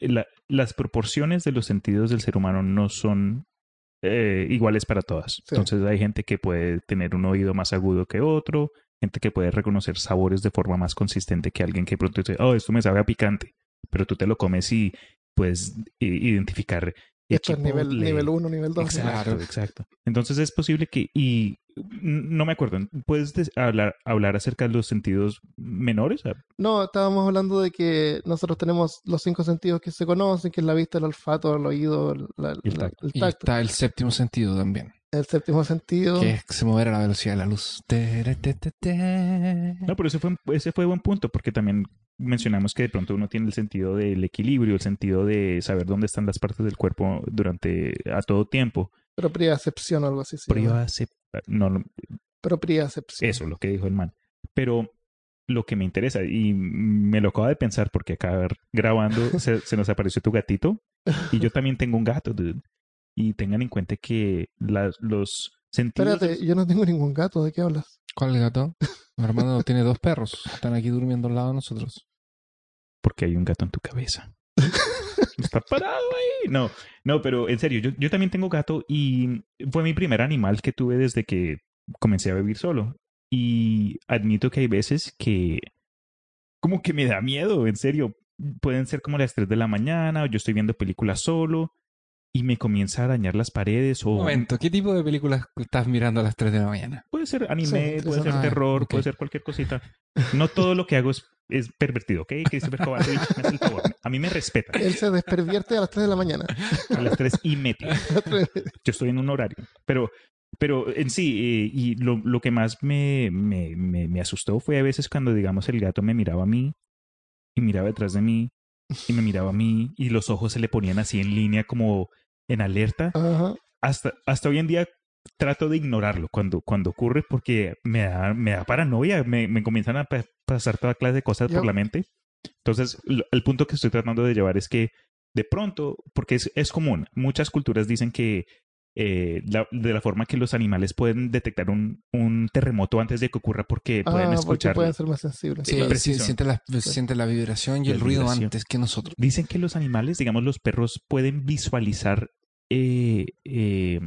la- las proporciones de los sentidos del ser humano no son eh, iguales para todas. Entonces hay gente que puede tener un oído más agudo que otro, gente que puede reconocer sabores de forma más consistente que alguien que pronto dice, oh, esto me sabe a picante, pero tú te lo comes y puedes identificar. el Esto es nivel, nivel 1, nivel 2. Exacto, Claro. exacto. Entonces es posible que, y no me acuerdo, ¿puedes des- hablar, hablar acerca de los sentidos menores? Ah, No, estábamos hablando de que nosotros tenemos los cinco sentidos que se conocen, que es la vista, el olfato, el oído, la- el la- tacto. el Y tacto. está el séptimo sentido también, El séptimo sentido. que es se mover a la velocidad de la luz. No, pero ese fue, ese fue buen punto, porque también mencionamos que de pronto uno tiene el sentido del equilibrio, el sentido de saber dónde están las partes del cuerpo durante a todo tiempo. Propriocepción o algo así. llama. Privace- no, no, Propriocepción. eso, lo que dijo el man. Pero lo que me interesa, y me lo acabo de pensar porque acá grabando se, se nos apareció tu gatito, y yo también tengo un gato, dude. Y tengan en cuenta que los sentidos... Espérate, yo no tengo ningún gato, ¿de qué hablas? ¿Cuál es el gato? Armando tiene dos perros. Están aquí durmiendo al lado de nosotros. porque hay un gato en tu cabeza. Está parado ahí. No, no, pero en serio, yo, yo también tengo gato y fue mi primer animal que tuve desde que comencé a vivir solo. Y admito que hay veces que como que me da miedo, en serio. Pueden ser como las 3 de la mañana o yo estoy viendo películas solo y me comienza a arañar las paredes o Un momento, ¿qué tipo de películas estás mirando a las 3 de la mañana? puede ser anime, Sí, puede ser terror, ok. puede ser cualquier cosita. No todo lo que hago es, es pervertido, ¿ok? Christopher Kovacevic, me hace el favor. A mí me respeta. Él se despervierte a las 3 de la mañana. a las 3 y media. Yo estoy en un horario. Pero, pero en sí, eh, y lo, lo que más me, me, me, me asustó fue a veces cuando, digamos, el gato me miraba a mí y miraba detrás de mí y me miraba a mí y los ojos se le ponían así en línea como en alerta. Ajá. Hasta, hasta hoy en día trato de ignorarlo cuando, cuando ocurre porque me da, me da paranoia, me, me comienzan a pa- pasar toda clase de cosas Yo- por la mente. Entonces, el punto que estoy tratando de llevar es que de pronto, porque es, es común, muchas culturas dicen que eh, la- de la forma que los animales pueden detectar un, un terremoto antes de que ocurra porque pueden Ah, porque escuchar. pueden ser más sensibles. Sí, sí, siente, la, siente la vibración y La el ruido vibración. antes que nosotros. Dicen que los animales, digamos los perros, pueden visualizar eh, eh,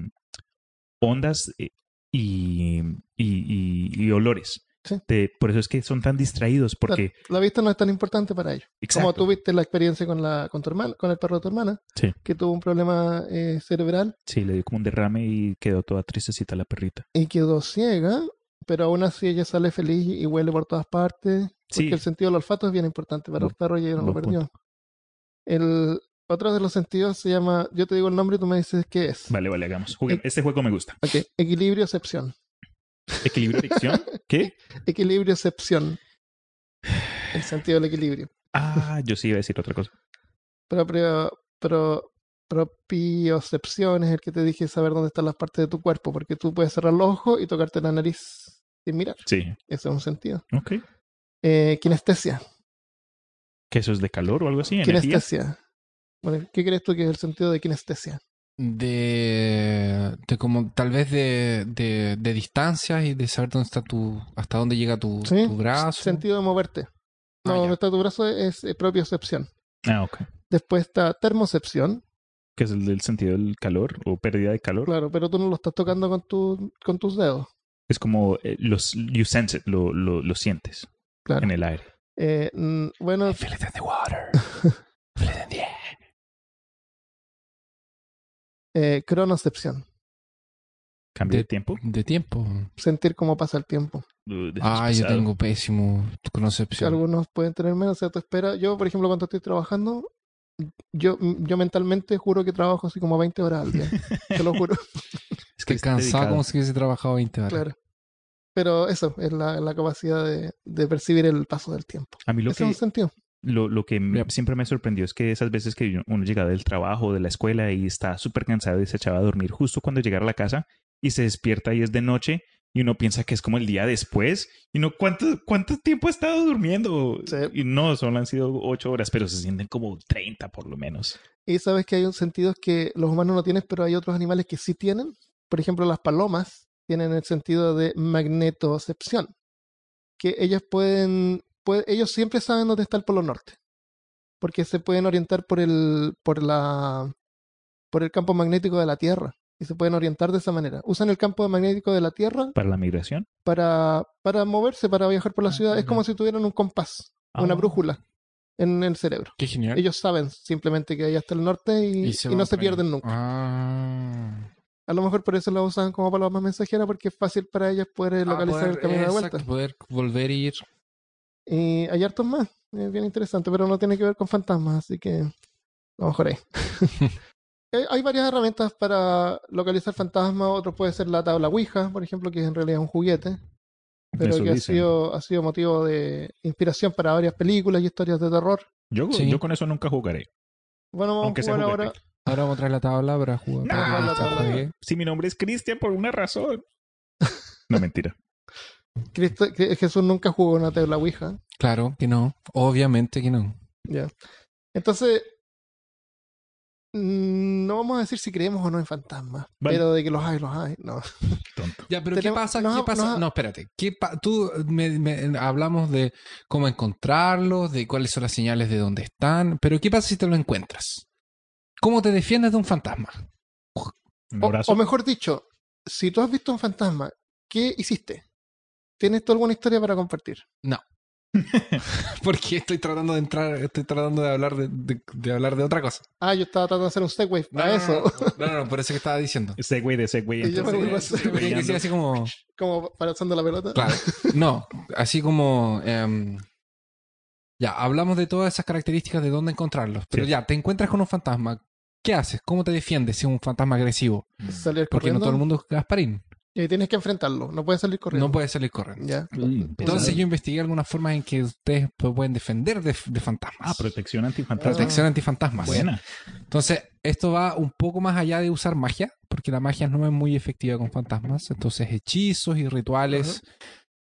ondas eh, y, y- y- y olores. Sí. Por eso es que son tan distraídos, porque... La vista no es tan importante para ellos. Como Exacto. tuviste la experiencia con la con tu hermana, con el perro de tu hermana, Sí. que tuvo un problema eh, cerebral Sí, le dio como un derrame y quedó toda tristecita la perrita. y quedó ciega, pero aún así ella sale feliz y huele por todas partes. Porque Sí. el sentido del olfato es bien importante para los perros y ella no lo perdió. El otro de los sentidos se llama, yo te digo el nombre y tú me dices qué es. Vale, vale, hagamos. Eh. Este juego me gusta. Ok, equilibriocepción. Equilibrio adicción. ¿Qué? Equilibriocepción. El sentido del equilibrio. Ah, yo sí iba a decir otra cosa. Pero, pero propiocepción es el que te dije saber dónde están las partes de tu cuerpo, porque tú puedes cerrar los ojos y tocarte la nariz sin mirar. Sí. Ese es un sentido. Ok. Eh, kinestesia. ¿Que eso es de calor o algo así? ¿Energía? Kinestesia. Bueno, ¿Qué crees tú que es el sentido de kinestesia? De, de como tal vez de, de, de distancias y de saber dónde está tu, hasta dónde llega tu, Sí, tu brazo. Sentido de moverte. No, Ah, ya. donde está tu brazo es eh, propiocepción. Ah, ok. Después está termocepción, Que es el del sentido del calor o pérdida de calor. claro, pero tú no lo estás tocando con, tu, con tus dedos. Es como eh, los, you sense it, lo, lo, lo sientes Claro. en el aire. Eh, mm, bueno, Feel it in the water. Feel it in the air. Eh, cronocepción. Cambio de, De- tiempo. De tiempo. Sentir cómo pasa el tiempo. Uh, Ah, yo tengo pésimo concepción. Algunos pueden tener menos, o sea, tú esperas. Yo, por ejemplo, cuando estoy trabajando, yo, yo mentalmente juro que trabajo así como 20 horas al día. Te lo juro, Es que cansado como si hubiese trabajado 20 horas. claro. Pero eso es la, la capacidad de, de percibir el paso del tiempo. A mí lo Ese es un que, sentido. Lo, lo que Yep. siempre me sorprendió es que esas veces que uno llegaba del trabajo, de la escuela y está súper cansado y se echaba a dormir justo cuando llegara a la casa y se despierta y es de noche y uno piensa que es como el día después y no, ¿cuánto, cuánto tiempo ha estado durmiendo? Sí. Y no, solo han sido ocho horas, pero se sienten como 30 por lo menos. Y sabes que hay un sentido que los humanos no tienen, pero hay otros animales que sí tienen. Por ejemplo, las palomas tienen el sentido de magnetocepción. Que ellas pueden, puede- ellos siempre saben dónde está el polo norte. Porque se pueden orientar por el, por la, por el campo magnético de la Tierra. Y se pueden orientar de esa manera. Usan el campo magnético de la Tierra Para la migración. para, para moverse, para viajar por la Ah, ciudad. Es como si tuvieran un compás, una Ah. brújula en el cerebro. Qué genial. Ellos saben simplemente que ahí está el norte y, y no se pierden nunca. Ah. A lo mejor por eso la usan como paloma mensajera porque es fácil para ellas poder localizar Ah, el camino de exacto, vuelta. poder volver a ir. Y hay hartos más, es bien interesante, pero no tiene que ver con fantasmas, así que a lo mejor ahí. Hay varias herramientas para localizar fantasmas, otro puede ser la tabla Ouija, por ejemplo, que es en realidad un juguete, pero Eso que ha dicen. sido, ha sido motivo de inspiración para varias películas y historias de terror. Yo, Sí. yo con eso nunca jugaré. Bueno, vamos Aunque a jugar ahora. Ahora vamos a traer la tabla para jugar. Para la tabla. Si mi nombre es Cristian por una razón. No, mentira. Cristo- Jesús nunca jugó una tabla Ouija. Claro que no. Obviamente que no. Ya. Entonces, mm, no vamos a decir si creemos o no en fantasmas, Vale. pero de que los hay, los hay. No. Tonto. Ya, pero Tenemos- ¿qué pasa? nos ¿Qué pasa? No, espérate. ¿Qué pa- Tú me, me- hablamos de cómo encontrarlos, de cuáles son las señales de dónde están, pero ¿qué pasa si te lo encuentras? ¿Cómo te defiendes de un fantasma? Un O, abrazo. o mejor dicho, si tú has visto un fantasma, ¿qué hiciste? ¿Tienes tú alguna historia para compartir? Porque estoy tratando de entrar, estoy tratando de hablar de, de- de hablar de otra cosa. Ah, yo estaba tratando de hacer un segue No, a no, eso, No, no, no, por eso que estaba diciendo. Segway de Segway. Y yo me entonces, así como. como pasando la pelota. Claro. No, así como. em, ya, hablamos de todas esas características de dónde encontrarlos. Pero Sí. ya, te encuentras con un fantasma. ¿Qué haces? ¿Cómo te defiendes si es un fantasma agresivo? Salir Porque corriendo. no todo el mundo es Gasparín. Y ahí tienes que enfrentarlo. No puedes salir corriendo. No puede salir corriendo. Ya. Entonces yo investigué algunas formas en que ustedes pueden defender de, de fantasmas. Ah, protección antifantasma. Protección antifantasmas. Buena. Entonces, esto va un poco más allá de usar magia, porque la magia no es muy efectiva con fantasmas. Entonces, hechizos y rituales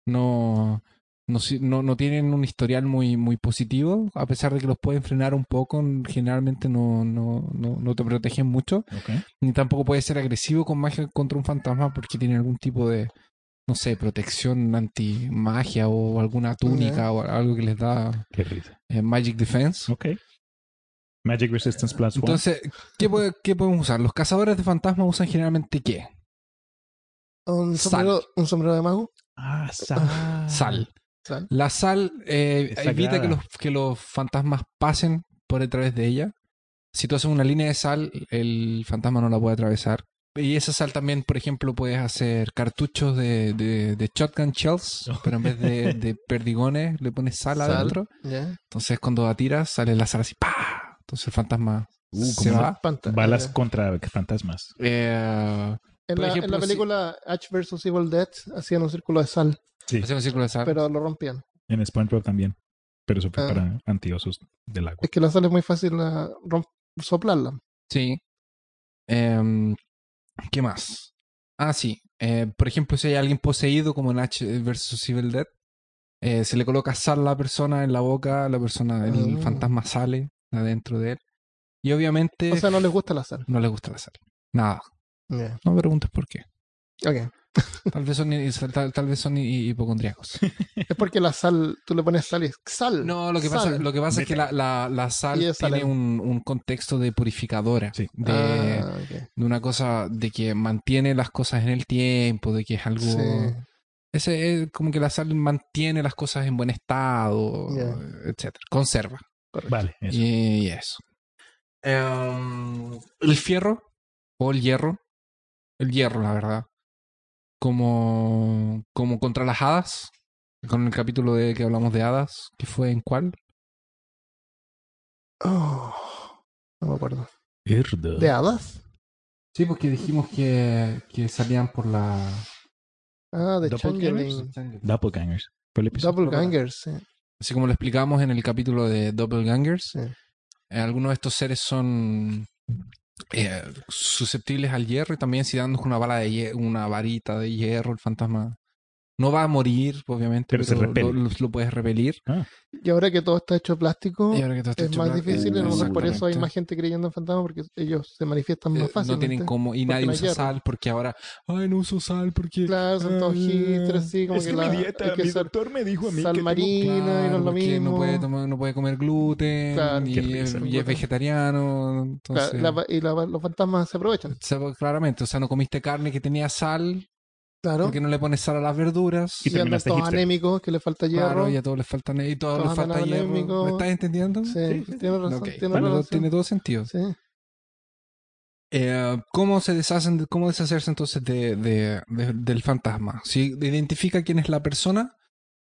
no, no, no, no tienen un historial muy, muy positivo, a pesar de que los pueden frenar un poco, generalmente no, no, no, no te protegen mucho, ni tampoco puede ser agresivo con magia contra un fantasma porque tiene algún tipo de, no sé, protección anti-magia o alguna túnica o algo que les da eh, Magic Defense. Ok. Magic Resistance Plus One. Entonces, ¿qué, puede- qué podemos usar? Los cazadores de fantasmas usan generalmente qué? Un sombrero, un sombrero de mago. ah, sal. Sal. Sal. La sal eh, evita que los, que los fantasmas pasen por a través de ella. Si tú haces una línea de sal, el fantasma no la puede atravesar. Y esa sal también, por ejemplo, puedes hacer cartuchos de, de, de shotgun shells, pero en vez de, de perdigones le pones sal, Sal. adentro. Entonces cuando la tiras sale la sal así, ¡pa! Entonces el fantasma Uh, se va. Balas contra fantasmas. Eh, En la, ejemplo, en la si- película Ash vs. Evil Dead hacían un círculo de sal, Sí. un círculo de sal. pero lo rompían. En SpongeBob también. Pero eso fue Ah. para antiosos del agua. Es que la sal es muy fácil ah, romp- soplarla. Sí. Em, ¿Qué más? Ah, sí. Eh, por ejemplo, si hay alguien poseído como en H versus Evil Dead, eh, se le coloca sal a la persona en la boca, la persona, el Ah. fantasma sale adentro de él. Y obviamente O sea, no les gusta la sal. no le gusta la sal. Nada. Ya. No me preguntes por qué. Ok. Tal vez son, tal, tal vez son hi- hipocondríacos. Es porque la sal, tú le pones sal y sal. No, lo que sal. pasa, lo que pasa es que la, la, la sal tiene sal. un, un contexto de purificadora. Sí. De, Ah, ok. de una cosa de que mantiene las cosas en el tiempo, de que es algo... Sí. Ese es como que la sal mantiene las cosas en buen estado, Ya. etcétera. Conserva. Correcto. Vale, eso. Y, y eso. Em, el fierro o el hierro. El hierro, la verdad. Como, como contra las hadas. Con el capítulo de que hablamos de hadas. que fue en cuál? Oh, no me acuerdo. Herda. ¿De hadas? Sí, porque dijimos que, que salían por la... Ah, de Doppelgangers. Doppelgangers. Doppelgangers, sí. Así como lo explicamos en el capítulo de Doppelgangers, Sí. eh, algunos de estos seres son eh, susceptibles al hierro y también si dándonos una bala de una varita de hierro, el fantasma no va a morir, obviamente, Pero pero, se lo, lo- lo puedes repelir. Y ahora que todo está hecho de plástico, Y ahora que todo está es hecho más pla- difícil. por eso hay más gente creyendo en fantasmas porque ellos se manifiestan Eh, más no fácilmente. tienen como y nadie no usa hierro. sal porque ahora ay no uso sal porque Claro, son todos Ah, hipsters, así como es que, que, la, mi dieta, que mi doctor me dijo a mí sal que tengo- marina y no es Claro, lo mismo. no puede tomar- no puede comer gluten Claro, y, es, y es vegetariano Claro, entonces la- y la- los fantasmas se aprovechan. o sea, claramente o sea no comiste carne que tenía sal Claro. porque no le pones sal a las verduras Y Y andan todos hipster. anémicos, que le falta hierro. Claro, y a todos les falta y todos Todos les falta hierro. ¿Me estás entendiendo? Sí, Sí, sí, tiene razón. Ok, Tiene razón. tiene todo sentido. Sí. Eh, ¿Cómo se deshacen, de- cómo deshacerse entonces de, de- de- del fantasma? Si identifica quién es la persona,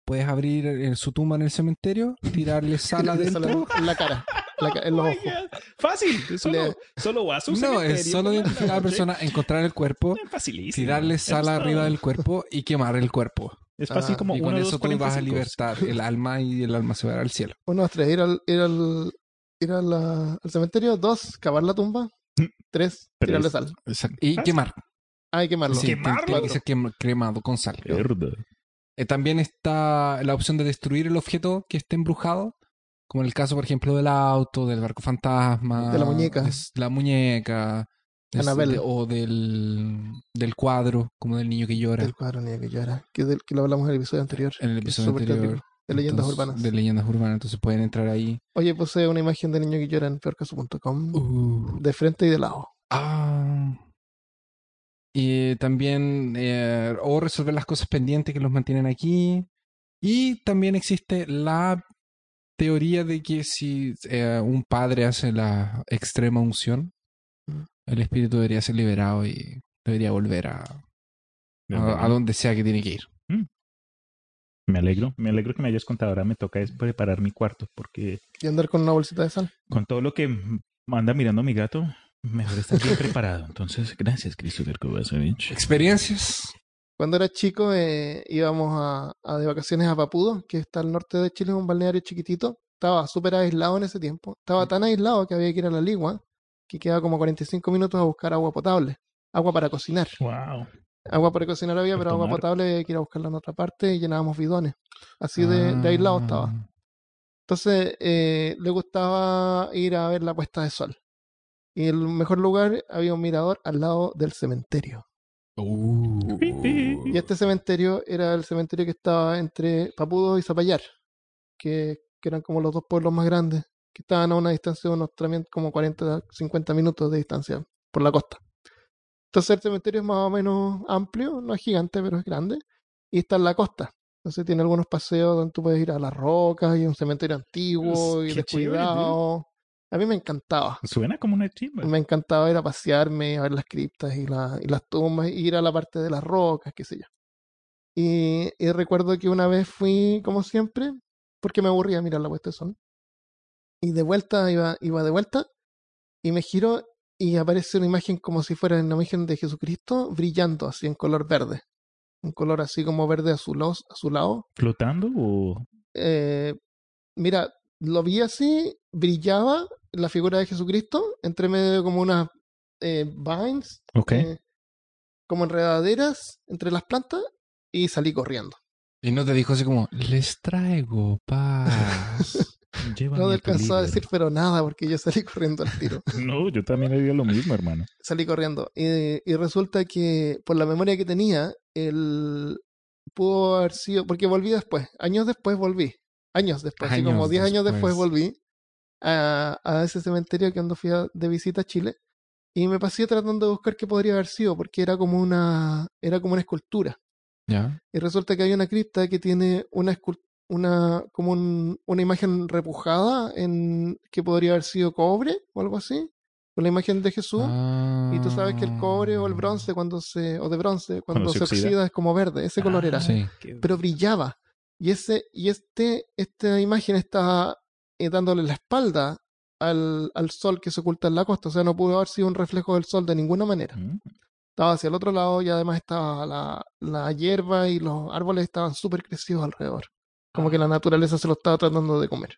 puedes abrir eh, su tumba en el cementerio, tirarle sal adentro. En la cara, la en los ojos. Fácil. Solo, Le- solo vas a No, es solo identificar a la persona, encontrar el cuerpo, tirarle Eso sal es arriba todo. del cuerpo y quemar el cuerpo. Es fácil Ah, como y con uno, eso dos, tú vas a 45. libertar el alma y el alma se va al cielo. Uno, dos, tres, ir al, ir al, ir a la- al cementerio. Dos, cavar la tumba. Mm. Tres, Tres. tirarle sal. Exacto. Y Fácil. quemar. Ah, hay que quemarlo. Sí, ¿Quemarlo? tiene que ser quem- cremado con sal. Eh, también está la opción de destruir el objeto que esté embrujado, como en el caso, por ejemplo, del auto, del barco fantasma, De la muñeca. de la muñeca, de- o del, del cuadro, como del niño que llora Del cuadro niño que llora. Que, del, que lo hablamos en el episodio anterior. en el episodio anterior. De leyendas Entonces, urbanas. De leyendas urbanas, entonces pueden entrar ahí. Oye, puse una imagen de niño que llora en peorcaso.com. Uh, De frente y de lado. ah. Y también, eh, o resolver las cosas pendientes que los mantienen aquí. Y también existe la teoría de que si eh, un padre hace la extrema unción, Mm. el espíritu debería ser liberado y debería volver a, a, a donde sea que tiene que ir. Me alegro. Me alegro que me hayas contado. Ahora me toca es preparar mi cuarto porque Y andar con una bolsita de sal. con todo lo que anda mirando mi gato, mejor estar bien preparado. Entonces, gracias, Christopher Kovacevic. Experiencias Cuando era chico eh, íbamos a, a de vacaciones a Papudo, que está al norte de Chile, un balneario chiquitito. Estaba súper aislado en ese tiempo. Estaba tan aislado que había que ir a la Ligua, que quedaba como 45 minutos a buscar agua potable. Agua para cocinar. Wow. Agua para cocinar había, pero agua potable había que ir a buscarla en otra parte y llenábamos bidones. Así de, de aislado estaba. Ah. Entonces eh, le gustaba ir a ver la puesta de sol. Y el mejor lugar había un mirador al lado del cementerio. Uh. Y este cementerio era el cementerio que estaba entre Papudo y Zapallar, que, que eran como los dos pueblos más grandes, que estaban a una distancia de unos también como 40, 50 minutos de distancia por la costa. Entonces el cementerio es más o menos amplio, no es gigante, pero es grande, y está en la costa. Entonces tiene algunos paseos donde tú puedes ir a las rocas y un cementerio antiguo y chévere, descuidado. A mí me encantaba. Suena como una chimba. Me encantaba ir a pasearme, a ver las criptas y, la- y las tumbas, y ir a la parte de las rocas, qué sé yo. Y, y recuerdo que una vez fui, como siempre, porque me aburría mirar la puesta de sol. Y de vuelta, iba, iba de vuelta, y me giro y aparece una imagen como si fuera una imagen de Jesucristo brillando así en color verde. Un color así como verde azulado, azulado. ¿Flotando o...? Eh, mira, lo vi así, brillaba la figura de Jesucristo entre medio de como unas eh, vines, eh, como enredaderas entre las plantas y salí corriendo. Y no te dijo así como, les traigo paz. No alcanzó a decir pero nada porque yo salí corriendo al tiro. No, yo también haría lo mismo, hermano. salí corriendo. Y, y resulta que por la memoria que tenía, el pudo haber sido, porque volví después, años después volví, años después, así como Años 10 años después. volví a, a ese cementerio que cuando fui a- de visita a Chile y me pasé tratando de buscar qué podría haber sido, porque era como una, era como una escultura. ¿Ya? Y resulta que hay una cripta que tiene una una como un- una imagen repujada en que podría haber sido cobre o algo así, con la imagen de Jesús. Y tú sabes que el cobre o el bronce cuando se o de bronce cuando, Cuando se se, oxida. oxida. es como verde, ese color era, Ah, Sí. qué- pero brillaba. Y ese y este esta imagen estaba eh, dándole la espalda al, al sol que se oculta en la costa, o sea, no pudo haber sido un reflejo del sol de ninguna manera. Mm. Estaba hacia el otro lado y además estaba la, la hierba y los árboles estaban súper crecidos alrededor. Como que la naturaleza se lo estaba tratando de comer.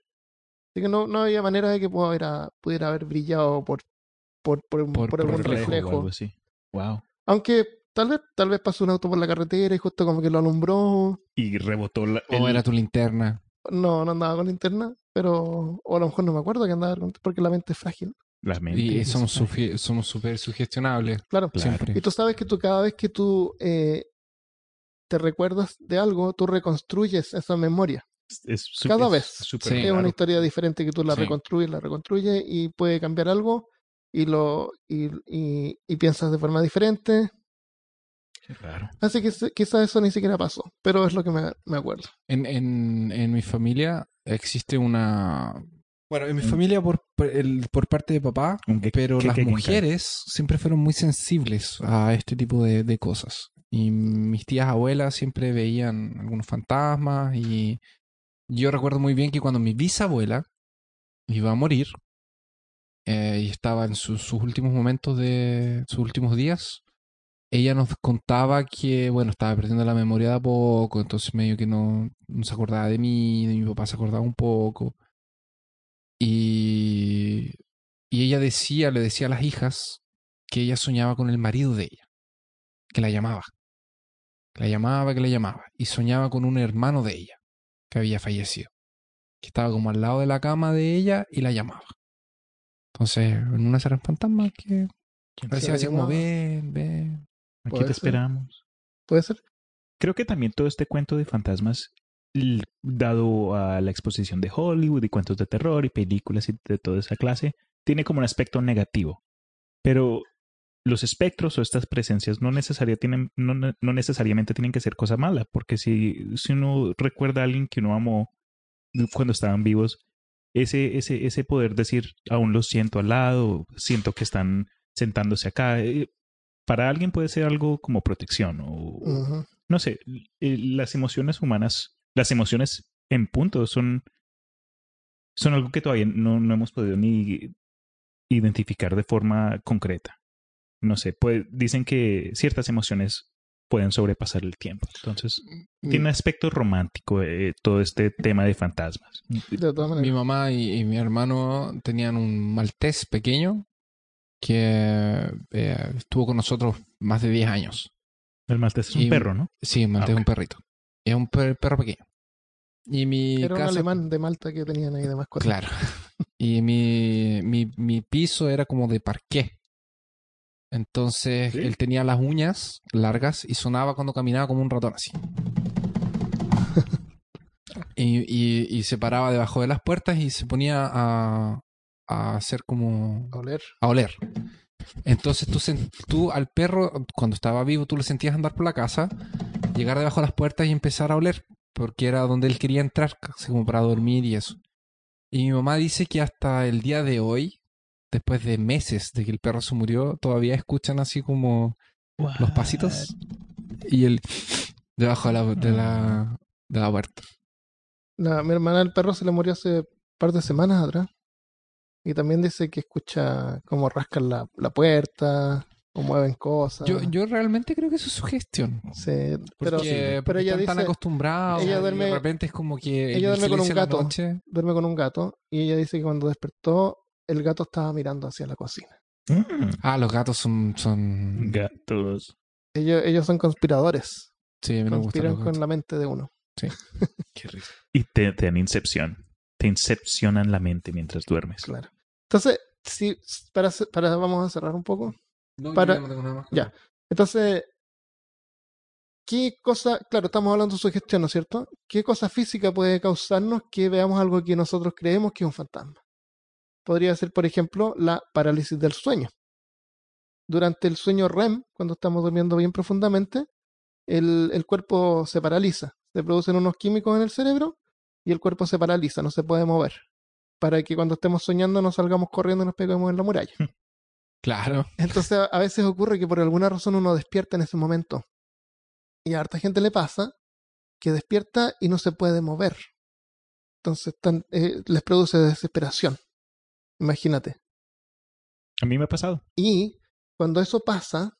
Así que no, no había manera de que pudiera, pudiera haber brillado por, por, por, Por- por algún reflejo reflejo. o algo así. Wow. Aunque tal vez, tal vez pasó un auto por la carretera y justo como que lo alumbró. Y rebotó la... O era tu linterna. No, no andaba con linterna, pero. O a lo mejor no me acuerdo que andaba con porque la mente es frágil. la mente. Y es somos frágil. somos súper sugestionables. Claro. Claro. Siempre. Y tú sabes que tú cada vez que tú eh, te recuerdas de algo, tú reconstruyes esa memoria. Es su- Cada es vez. Es una historia diferente que tú la Sí. reconstruyes, la reconstruyes y puede cambiar algo y lo y, y, y piensas de forma diferente. Qué raro. Así que quizás eso ni siquiera pasó, pero es lo que me, me acuerdo. En, en, en mi familia existe una... Bueno, en mi familia por, por el- por parte de papá, pero las mujeres siempre fueron muy sensibles a este tipo de, de cosas. Y mis tías abuelas siempre veían algunos fantasmas y yo recuerdo muy bien que cuando mi bisabuela iba a morir eh, y estaba en sus- sus últimos momentos de sus últimos días, ella nos contaba que, bueno, estaba perdiendo la memoria de a poco, entonces medio que no, no se acordaba de mí, de mi papá se acordaba un poco. Y, y ella decía, le decía a las hijas que ella soñaba con el marido de ella, que la llamaba, que la llamaba, que la llamaba, y soñaba con un hermano de ella que había fallecido, que estaba como al lado de la cama de ella y la llamaba. Entonces, en una eran fantasmas que ¿Quién Pues decía sabe? así como, ven, ven. Aquí te ser. esperamos. ¿Puede ser? Creo que también todo este cuento de fantasmas, dado a la exposición de Hollywood y cuentos de terror y películas y de toda esa clase, tiene como un aspecto negativo. Pero los espectros o estas presencias no, necesaria tienen, no, ne- no necesariamente tienen que ser cosa mala, porque si, si uno recuerda a alguien que uno amó cuando estaban vivos, ese, ese, ese poder decir, aún los siento al lado, siento que están sentándose acá, eh, para alguien puede ser algo como protección o, no sé, eh, las emociones humanas, las emociones en punto son, son algo que todavía no, no hemos podido ni identificar de forma concreta. No sé, pues dicen que ciertas emociones pueden sobrepasar el tiempo. Entonces, Mm. tiene un aspecto romántico eh, todo este tema de fantasmas. De todas Mi mamá y, y mi hermano tenían un maltés pequeño que eh, estuvo con nosotros más de 10 años. El maltés es un Y- perro, ¿no? Sí, un maltés es ok. un perrito. Es un per- perro pequeño. Y mi Era un alemán de Malta que tenían ahí de mascota. Claro. Y mi, mi, mi piso era como de parqué. Entonces ¿Sí? él tenía las uñas largas y sonaba cuando caminaba como un ratón así. y, y, y se paraba debajo de las puertas y se ponía a, a hacer como A oler. a oler. Entonces tú, tú al perro, cuando estaba vivo, tú lo sentías andar por la casa, llegar debajo de las puertas y empezar a oler, porque era donde él quería entrar, así como para dormir y eso. Y mi mamá dice que hasta el día de hoy, después de meses de que el perro se murió, todavía escuchan así como los pasitos y el debajo de la, de la, de la puerta. La, mi hermana el perro se le murió hace un par de semanas atrás. Y también dice que escucha cómo rascan la, la puerta o mueven cosas. Yo, yo realmente creo que eso es sugestión. Sí, pero, Porque, pero ella están tan dice, acostumbrados ella y duerme- de repente es como que ella duerme con un gato. noche- duerme con un gato y ella dice que cuando despertó el gato estaba mirando hacia la cocina. Mm, Ah, los gatos son... son... gatos. Ellos, ellos son conspiradores. Sí, a mí me gustan Conspiran con la mente de uno. Qué rico. Y te, te dan incepción. Te incepcionan la mente mientras duermes. Claro. Entonces, si, para, vamos a cerrar un poco. No, para- no tengo nada más Ya. Entonces, ¿qué cosa, claro, estamos hablando de sugestión, ¿no es cierto? ¿Qué cosa física puede causarnos que veamos algo que nosotros creemos que es un fantasma? Podría ser, por ejemplo, la parálisis del sueño. Durante el sueño REM, cuando estamos durmiendo bien profundamente, el, el cuerpo se paraliza. Se producen unos químicos en el cerebro y el cuerpo se paraliza, no se puede mover. Para que cuando estemos soñando no salgamos corriendo y nos peguemos en la muralla. Claro. Entonces a- veces ocurre que por alguna razón uno despierta en ese momento. Y a harta gente le pasa que despierta y no se puede mover. Entonces están- eh, les produce desesperación. Imagínate. A mí me ha pasado. Y cuando eso pasa,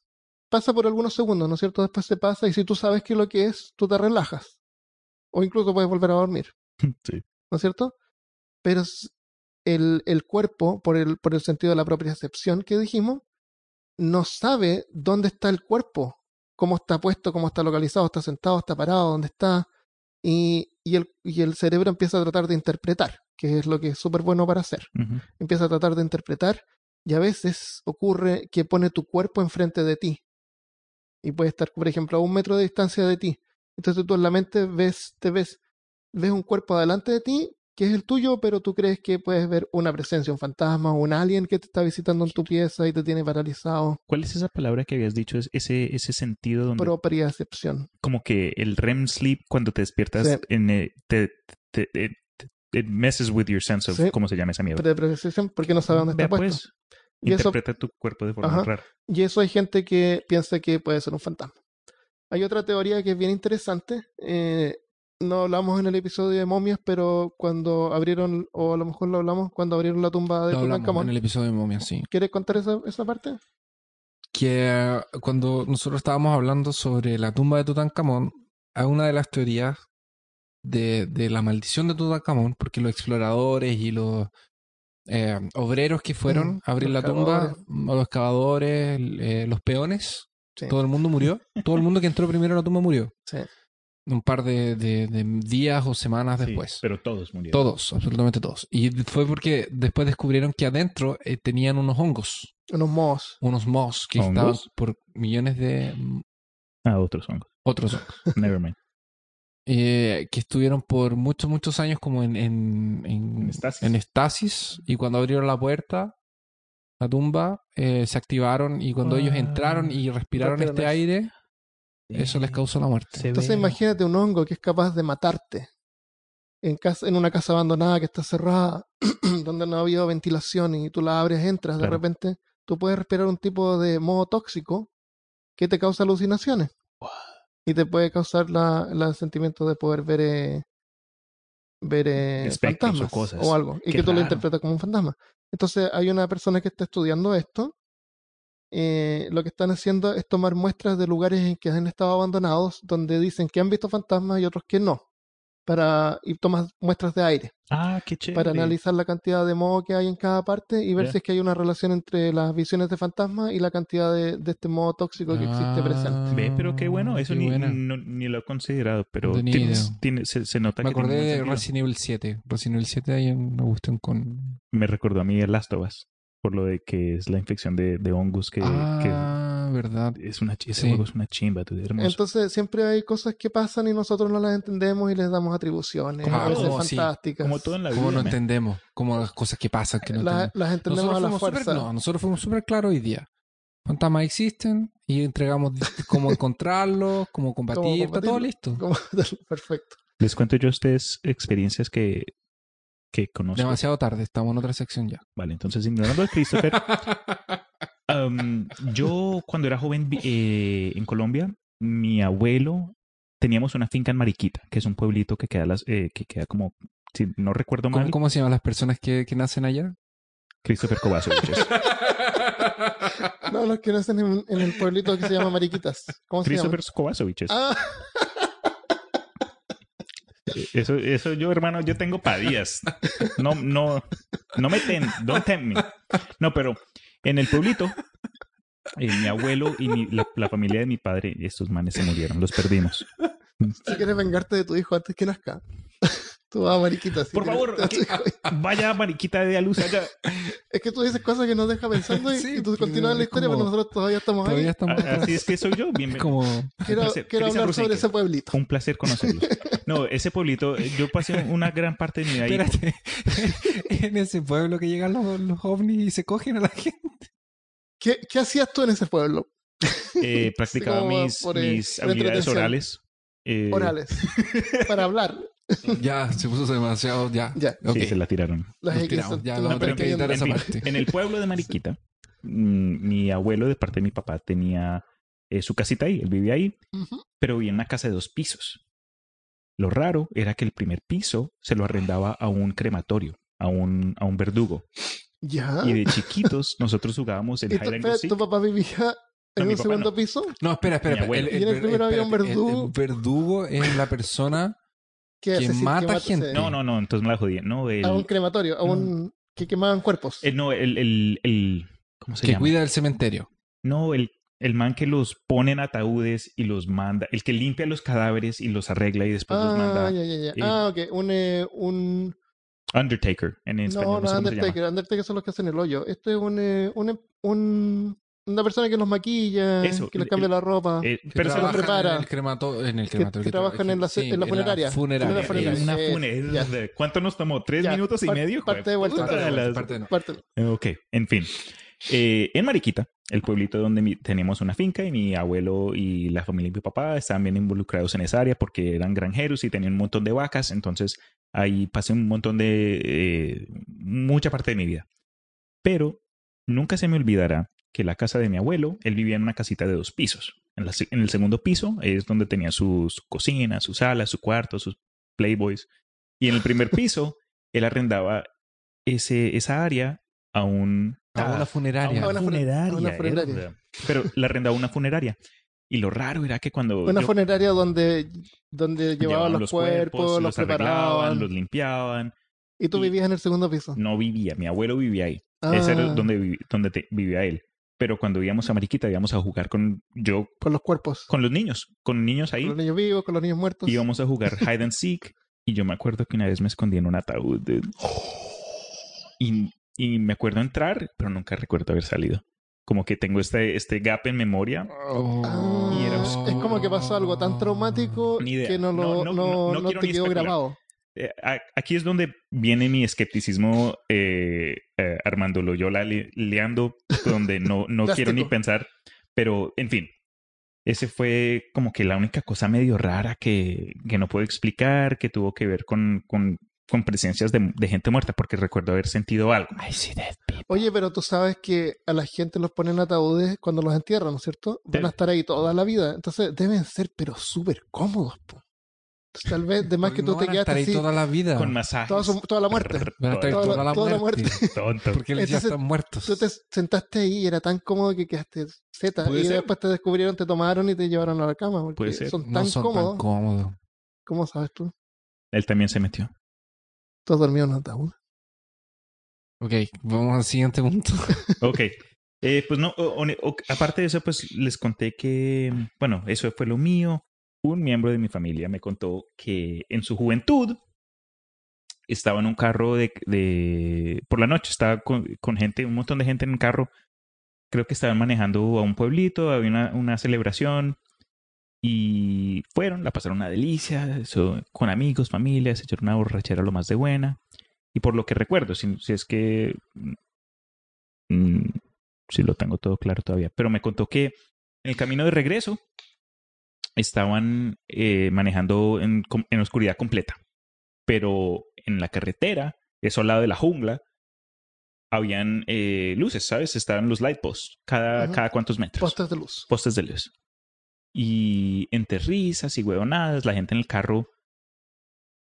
pasa por algunos segundos, ¿no es cierto? Después se pasa y si tú sabes qué es lo que es, tú te relajas. O incluso puedes volver a dormir. Sí. ¿no es cierto? Pero el, el cuerpo, por el, por el sentido de la propiocepción que dijimos, no sabe dónde está el cuerpo, cómo está puesto, cómo está localizado, está sentado, está parado, dónde está. Y, y, el, y el cerebro empieza a tratar de interpretar, que es lo que es súper bueno para hacer. Empieza a tratar de interpretar y a veces ocurre que pone tu cuerpo enfrente de ti. Y puede estar, por ejemplo, a un metro de distancia de ti. Entonces tú en la mente ves, te ves, ves un cuerpo delante de ti que es el tuyo, pero tú crees que puedes ver una presencia, un fantasma o un alien que te está visitando en tu pieza y te tiene paralizado. ¿Cuál es esa palabra que habías dicho? Es ese, ese sentido donde Propriocepción. como que el REM sleep cuando te despiertas Sí. en eh, te, te- te- te- it messes with your sense of Sí. cómo se llama esa mierda. Propriocepción porque no sabe dónde está Vea, puesto. pues, Y eso, interpreta tu cuerpo de forma Ajá. rara. y eso hay gente que piensa que puede ser un fantasma. Hay otra teoría que es bien interesante. eh, no hablamos en el episodio de momias, pero cuando abrieron, o a lo mejor lo hablamos, cuando abrieron la tumba de Lo hablamos Tutankamón. en el episodio de Momia, sí. ¿Quieres contar esa, esa parte? Que eh, cuando nosotros estábamos hablando sobre la tumba de Tutankamón, hay una de las teorías de, de la maldición de Tutankamón, porque los exploradores y los eh, obreros que fueron Mm, a abrir los la tumba, los excavadores, eh, los peones, Sí. todo el mundo murió. todo el mundo que entró primero a la tumba murió. Sí. Un par de, de- de días o semanas Sí, después. pero todos murieron. Todos, absolutamente todos. Y fue porque después descubrieron que adentro eh, tenían unos hongos, Unos mohos. unos mohos que ¿Hongos? estaban por millones de mm, Ah, otros hongos. otros hongos, Never mind. eh, que estuvieron por muchos, muchos años como en, en, en- En estasis. en estasis, y cuando abrieron la puerta, la tumba, eh, se activaron y cuando ellos entraron y respiraron este aire, eso les causó la muerte. Se Entonces ve- imagínate un hongo que es capaz de matarte en, casa, en una casa abandonada que está cerrada, donde no ha habido ventilación y tú la abres, entras, de repente tú puedes respirar un tipo de moho tóxico que te causa alucinaciones. Y te puede causar la, la sentimiento de poder ver, eh, ver eh, o fantasmas cosas. o algo. Y Qué que tú lo interpretas como un fantasma. Entonces hay una persona que está estudiando esto eh, lo que están haciendo es tomar muestras de lugares en que han estado abandonados, donde dicen que han visto fantasmas y otros que no. Para, y tomas muestras de aire Ah, qué chévere. para analizar la cantidad de moho que hay en cada parte y ver si es que hay una relación entre las visiones de fantasmas y la cantidad de, de este moho tóxico que existe presente. Ve, pero qué bueno, eso Ah, Qué ni, buena. no- ni lo he considerado, pero tienes- se, se nota Me que tiene acordé de. Resident Evil 7. Resident Evil 7 hay una cuestión con... Me recordó a mí el Last of Us, por lo de que es la infección de, de hongos que, ah, verdad. es una, ese Sí. juego es una chimba, tú, hermoso. Entonces siempre hay cosas que pasan y nosotros no las entendemos y les damos atribuciones, Como a veces todo, sí. fantásticas. Como todo en la vida. Como no man. entendemos, como las cosas que pasan que no La- entendemos. las entendemos Nosotros a la fuimos fuerza. súper- no, nosotros fuimos súper claros hoy día. Fantasmas existen y entregamos cómo encontrarlos, cómo combatir, está todo listo. Perfecto. Les cuento yo a ustedes experiencias que, que conozco. Demasiado tarde, estamos en otra sección ya. Vale, entonces ignorando a Christopher, um, yo cuando era joven eh, en Colombia, mi abuelo teníamos una finca en Mariquita, que es un pueblito que queda, las, eh, que queda como, si no recuerdo mal, ¿Cómo, cómo se llaman las personas que, que nacen allá? Christopher Kovacevic. No, los que nacen en, en el pueblito que se llama Mariquitas. ¿Cómo se llama? Christopher Kovacevic. Ah, Eso, eso yo, hermano, yo tengo padillas. No, no, no me ten, don't tempt me. No, pero en el pueblito, eh, mi abuelo y mi- la, la familia de mi padre, estos manes se murieron, los perdimos. si quieres vengarte de tu hijo antes que nazca. Tú vas a Mariquitas. si Por favor, que- vaya mariquita de luz allá. Es que tú dices cosas que nos deja pensando y, Sí, y tú pues, continúas la historia, como- pero nosotros todavía estamos Todavía ahí. estamos A- Así es que soy yo. Bienvenido. como... Quiero, placer. quiero Cristian hablar sobre ese pueblito. Un placer conocerlos. No, ese pueblito, eh, yo pasé una gran parte de mi vida ahí. Espérate, en ese pueblo que llegan los, los ovnis y se cogen a la gente. ¿Qué, ¿Qué hacías tú en ese pueblo? eh, practicaba mis, eh, mis habilidades orales. eh, Orales. Para hablar. Ya, se puso demasiado, ya. Ya. Ok, Sí, se la tiraron. Las nos X, tiramos, ya, tú vamos las a tener que estás editar pidiendo. esa En fin, parte. En el pueblo de Mariquita, mm, mi abuelo de parte de mi papá tenía eh, su casita ahí, él vivía ahí, Ujú. pero vivía en una casa de dos pisos. Lo raro era que el primer piso se lo arrendaba a un crematorio, a un, a un verdugo. Ya. Y de chiquitos nosotros jugábamos el ¿Y tu, hide and seek. tu papá vivía en un segundo no. piso? No, espera, espera. Espera. abuelo. Y en el primero había un espérate, el- verdugo. El, verdugo es la persona Que, Que mata mata- gente. No, no, no, entonces me la jodí. No, el, A un crematorio, a un que quemaban cuerpos. el- no, el, el, el- ¿cómo se que llama? cuida del cementerio. No, el, el man que los pone en ataúdes y los manda, el que limpia los cadáveres y los arregla y después los ah, manda. ya, ya, ya. y- Ah, ok. Un, eh, un... Undertaker en español. No, no, sé. Undertaker. Undertaker son los que hacen el hoyo. Este es un, eh, un, un- una persona que los maquilla, Eso, que les el- cambia la ropa. Eh, Que pero se trabaja- lo trabajan prepara. En el cremato, en el Que- crematorio. que trabajan en la- sí, en la funeraria. funeraria. En la en funeraria. una Eh, funeraria. ¿Cuánto nos tomó? ¿Tres Ya, minutos y par- medio? parte de vuelta. Puta, Parte de vuelta, parte de no. Parte- Eh, Ok, en fin. Eh, en Mariquita, el pueblito donde mi- teníamos una finca y mi abuelo y la familia de mi papá estaban bien involucrados en esa área porque eran granjeros y tenían un montón de vacas, entonces ahí pasé un montón de... eh, mucha parte de mi vida. Pero nunca se me olvidará que la casa de mi abuelo, él vivía en una casita de dos pisos. En, la en el segundo piso es donde tenía su, su cocina, su sala, su cuarto, sus playboys. Y en el primer piso, él arrendaba ese, esa área a un... A una a funeraria. una A una fune- funeraria. a una funeraria. era. Pero la arrendaba a una funeraria. Y lo raro era que cuando Una yo- funeraria donde, donde llevaban, los, cuerpos, los, preparaban. los limpiaban. y tú y- vivías en el segundo piso. No vivía, mi abuelo vivía ahí. Ese era Ah, donde, donde te- vivía él. Pero cuando íbamos a Mariquita, íbamos a jugar con yo, Con los cuerpos. con los niños, con niños ahí. Con los niños vivos, con los niños muertos. íbamos a jugar hide and seek y yo me acuerdo que una vez me escondí en un ataúd dude. y, y me acuerdo entrar pero nunca recuerdo haber salido como que tengo este, este gap en memoria Ah, Y era- es como que pasó algo tan traumático que no, lo, no, no, no, te quedó grabado. Eh, a- aquí es donde viene mi escepticismo eh, eh, Armando Loyola le- leando donde no, no quiero ni pensar pero en fin ese fue como que la única cosa medio rara que, que no puedo explicar que tuvo que ver con, con, con presencias de, de gente muerta porque recuerdo haber sentido algo I see dead people. Oye, pero tú sabes que a la gente los ponen ataúdes cuando los entierran, ¿no es cierto? Van a estar ahí toda la vida. Entonces deben ser, pero súper cómodos. po. Tal vez, de más que tú No te a estar quedaste ahí así, toda la vida. Con masajes. toda, su- toda la muerte. Van a estar toda toda, la- la, toda la muerte. Tonto. Porque ellos ya Entonces, están muertos. Tú te sentaste ahí y era tan cómodo que quedaste zeta. Puede Y ser. después te descubrieron, te tomaron y te llevaron a la cama. Porque Puede ser. son no tan son cómodos. tan cómodos. ¿Cómo sabes tú? Él también se metió. Tú has dormido en un ataúd. Ok, vamos al siguiente punto. Ok. Eh, pues no, o- o- o- aparte de eso, pues les conté que, bueno, eso fue lo mío. Un miembro de mi familia me contó que en su juventud estaba en un carro de, por la noche, estaba con, gente, un montón de gente en un carro. Creo que estaban manejando a un pueblito, había una, celebración y fueron, la pasaron una delicia, con amigos, familias, se echaron una borrachera lo más de buena. Y por lo que recuerdo, si, si es que Mm, sí lo tengo todo claro todavía. Pero me contó que en el camino de regreso estaban eh, manejando en, en oscuridad completa. Pero en la carretera, eso al lado de la jungla, habían eh, luces, ¿sabes? Estaban los light posts cada, cada cuantos metros. Postes de luz. postes de luz. Y entre risas y huevonadas, la gente en el carro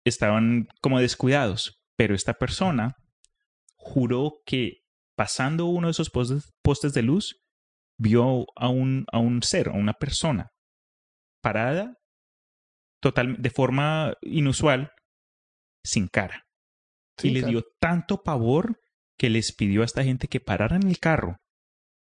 estaban como descuidados. Pero esta persona juró que pasando uno de esos postes, postes de luz, vio a un, a un ser, a una persona parada total, de forma inusual, sin cara. Y le claro. dio tanto pavor que les pidió a esta gente que pararan el carro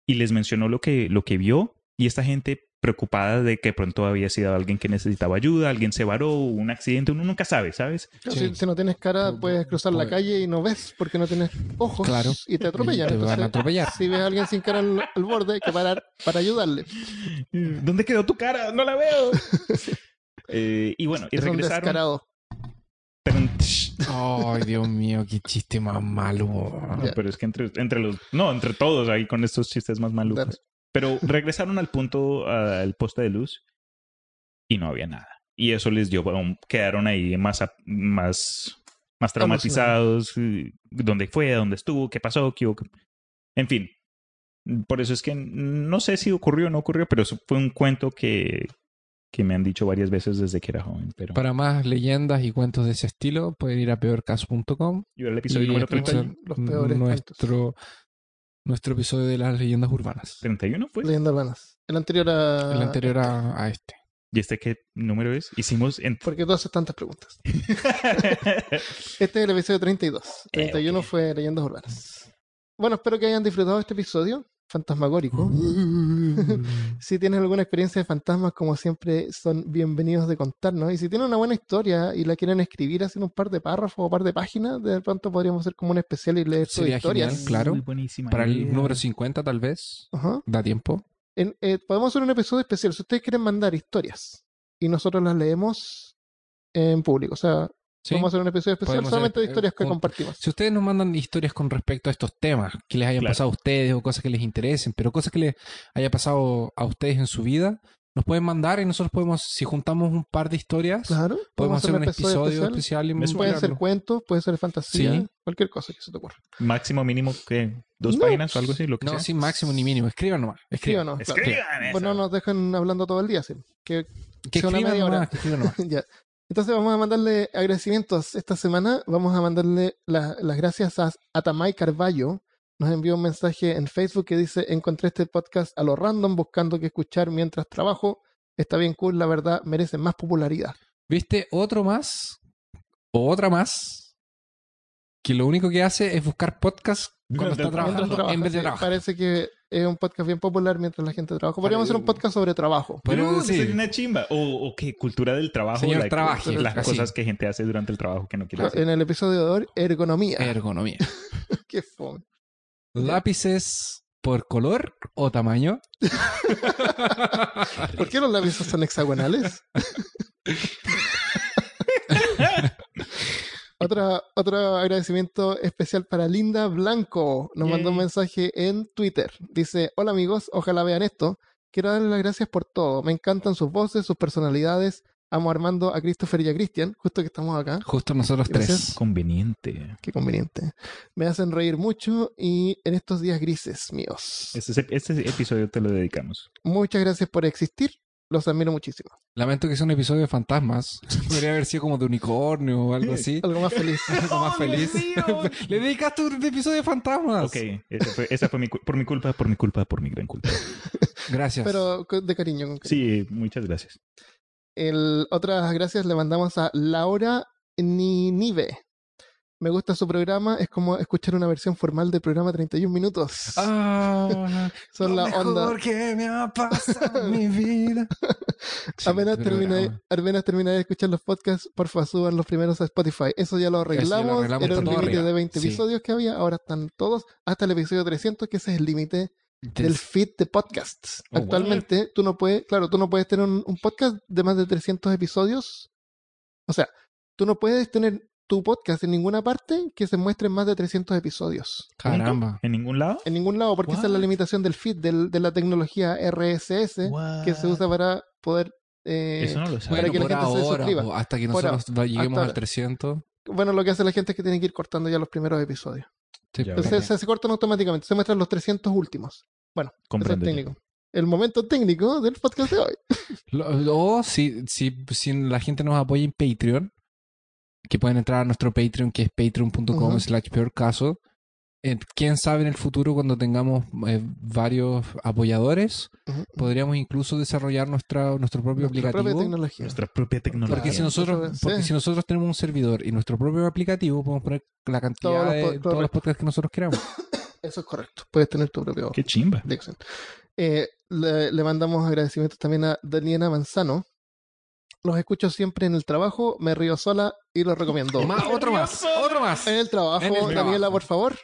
y les mencionó lo que, lo que vio y esta gente preocupada de que pronto había sido alguien que necesitaba ayuda, alguien se varó, hubo un accidente, uno nunca sabe, ¿sabes? Claro, Sí. Si, si no tienes cara, puedes cruzar la calle y no ves porque no tienes ojos Claro. y te atropellan. Te van a Entonces, atropellar. Si ves a alguien sin cara al, al borde, hay que parar para ayudarle. ¿Dónde quedó tu cara? No la veo. Eh, y bueno, y es un regresaron. Ay, Dios mío, qué chiste más malo. No, pero es que entre, entre los. No, entre todos ahí con estos chistes más malucos. Pero regresaron al punto, al poste de luz y no había nada. Y eso les dio. Quedaron ahí más, más, más traumatizados. ¿Dónde fue? ¿Dónde estuvo? ¿Qué pasó? ¿Qué hubo? En fin. Por eso es que no sé si ocurrió o no ocurrió, pero eso fue un cuento que, que me han dicho varias veces desde que era joven. Pero Para más leyendas y cuentos de ese estilo, pueden ir a peorcast.com yo era el episodio y número escuchar 30 los peores nuestro, nuestro episodio de las leyendas urbanas. 31 fue. Leyendas urbanas. El anterior a... El anterior a, a este. ¿Y este qué número es? Hicimos en... Porque tú haces tantas preguntas. Este es el episodio 32. 31 ok. fue Leyendas Urbanas. Bueno, espero que hayan disfrutado este episodio fantasmagórico. si tienen alguna experiencia de fantasmas, como siempre, son bienvenidos de contarnos. Y si tienen una buena historia y la quieren escribir así en un par de párrafos o par de páginas, de pronto podríamos hacer como un especial y leer sus historias. genial, claro. Uy, buenísima Para el idea. número 50 tal vez. Ajá. Da tiempo. En- eh, podemos hacer un episodio especial. Si ustedes quieren mandar historias y nosotros las leemos en público, o sea, ¿sí? vamos a hacer un episodio especial Podemos solamente hacer, de eh, historias que con- compartimos. Si ustedes nos mandan historias con respecto a estos temas que les hayan Claro. pasado a ustedes o cosas que les interesen, pero cosas que les haya pasado a ustedes en su vida, nos pueden mandar y nosotros podemos, si juntamos un par de historias, Claro, podemos hacer un episodio especial, y Me suena. Pueden ser cuentos, puede ser fantasía, Sí. cualquier cosa que se te ocurra. Máximo, mínimo, que ¿Dos No, páginas o algo así? Lo que No, sea. sin máximo ni mínimo. Escriban nomás. Escriban. Escriban eso. Pues no nos dejan hablando todo el día, sí. Que Que sea una escriban media hora. nomás. Que escriban nomás. ya. Entonces vamos a mandarle agradecimientos esta semana. Vamos a mandarle la- las gracias a Atamay Carballo. Nos envió un mensaje en Facebook que dice, encontré este podcast a lo random buscando que escuchar mientras trabajo. Está bien cool, la verdad, merece más popularidad. ¿Viste otro más? O otra más. Que lo único que hace es buscar podcast cuando está trabajando en vez de sí. trabajar. Parece que es un podcast bien popular mientras la gente trabaja. Podríamos hacer un podcast sobre trabajo. Pero sí. sería una chimba. O, o qué, cultura del trabajo. Señor like, trabaje, Las así. cosas que gente hace durante el trabajo que no quiere hacer. En el episodio de hoy, ergonomía. Ergonomía. Qué fome. ¿Lápices por color o tamaño? ¿Por qué los lápices son hexagonales? Otra, otro agradecimiento especial para Linda Blanco. Nos mandó un Yay. mensaje en Twitter. Dice, hola amigos, ojalá vean esto. Quiero darles las gracias por todo. Me encantan sus voces, sus personalidades. Amo a Armando, a Christopher y a Cristian, justo que estamos acá. Justo nosotros Gracias. tres. Conveniente. Qué conveniente. Me hacen reír mucho y en estos días grises míos. Este, este episodio te lo dedicamos. Muchas gracias por existir Los admiro muchísimo. Lamento que sea un episodio de fantasmas. Podría haber sido como de unicornio o algo así. Algo más feliz. Algo más feliz. Le dedicaste un episodio de fantasmas. Ok, esa fue, esa fue mi, por mi culpa, por mi culpa, por mi gran culpa. Gracias. Pero de cariño. Con cariño. Sí, muchas gracias. El, otras gracias le mandamos a Laura Ninive. Me gusta su programa, es como escuchar una versión formal del programa 31 minutos. Ah, Son lo la onda. mejor que me ha pasado en mi vida. Sí, apenas, programa. apenas terminé de escuchar los podcasts, porfa suban los primeros a Spotify. Eso ya lo Eso ya lo arreglamos. arreglamos, Era un límite de 20 Sí. episodios que había, ahora están todos hasta el episodio 300, que ese es el límite Del- del feed de podcasts. Oh, wow. Actualmente, tú no puedes, claro, tú no puedes tener un, un podcast de más de 300 episodios. O sea, tú no puedes tener tu podcast en ninguna parte que se muestre en más de 300 episodios. Caramba. ¿En ningún lado? En ningún lado, porque esa es la limitación del feed, del- de la tecnología RSS que se usa para poder... eh, Eso no lo sabía. para que la gente se ahora, suscriba. hasta que nosotros va- lleguemos al ahora. 300. Bueno, lo que hace la gente es que tiene que ir cortando ya los primeros episodios. Sí, Entonces bueno. se, se cortan automáticamente, se muestran los 300 últimos. Eso es Comprendo ya. técnico. El momento técnico del podcast de hoy. O si, si, si la gente nos apoya en Patreon, que pueden entrar a nuestro Patreon, que es patreon.com slash peor caso. Eh, Quién sabe en el futuro, cuando tengamos eh, varios apoyadores, podríamos incluso desarrollar nuestra, nuestro propio Nuestra propia aplicativo. tecnología. Nuestra propia tecnología. Porque si Claro, nosotros, nosotros- porque sí. si nosotros tenemos un servidor y nuestro propio aplicativo, podemos poner la cantidad Todos de po- todos los podcasts que nosotros queramos. Eso es correcto. Puedes tener tu propio Qué chimba. Dixon. Eh, le, le mandamos agradecimientos también a Daniela Manzano. Los escucho siempre en el trabajo, me río sola y los recomiendo. Más, otro más, otro más. En el trabajo, En el Daniela, trabajo. por favor.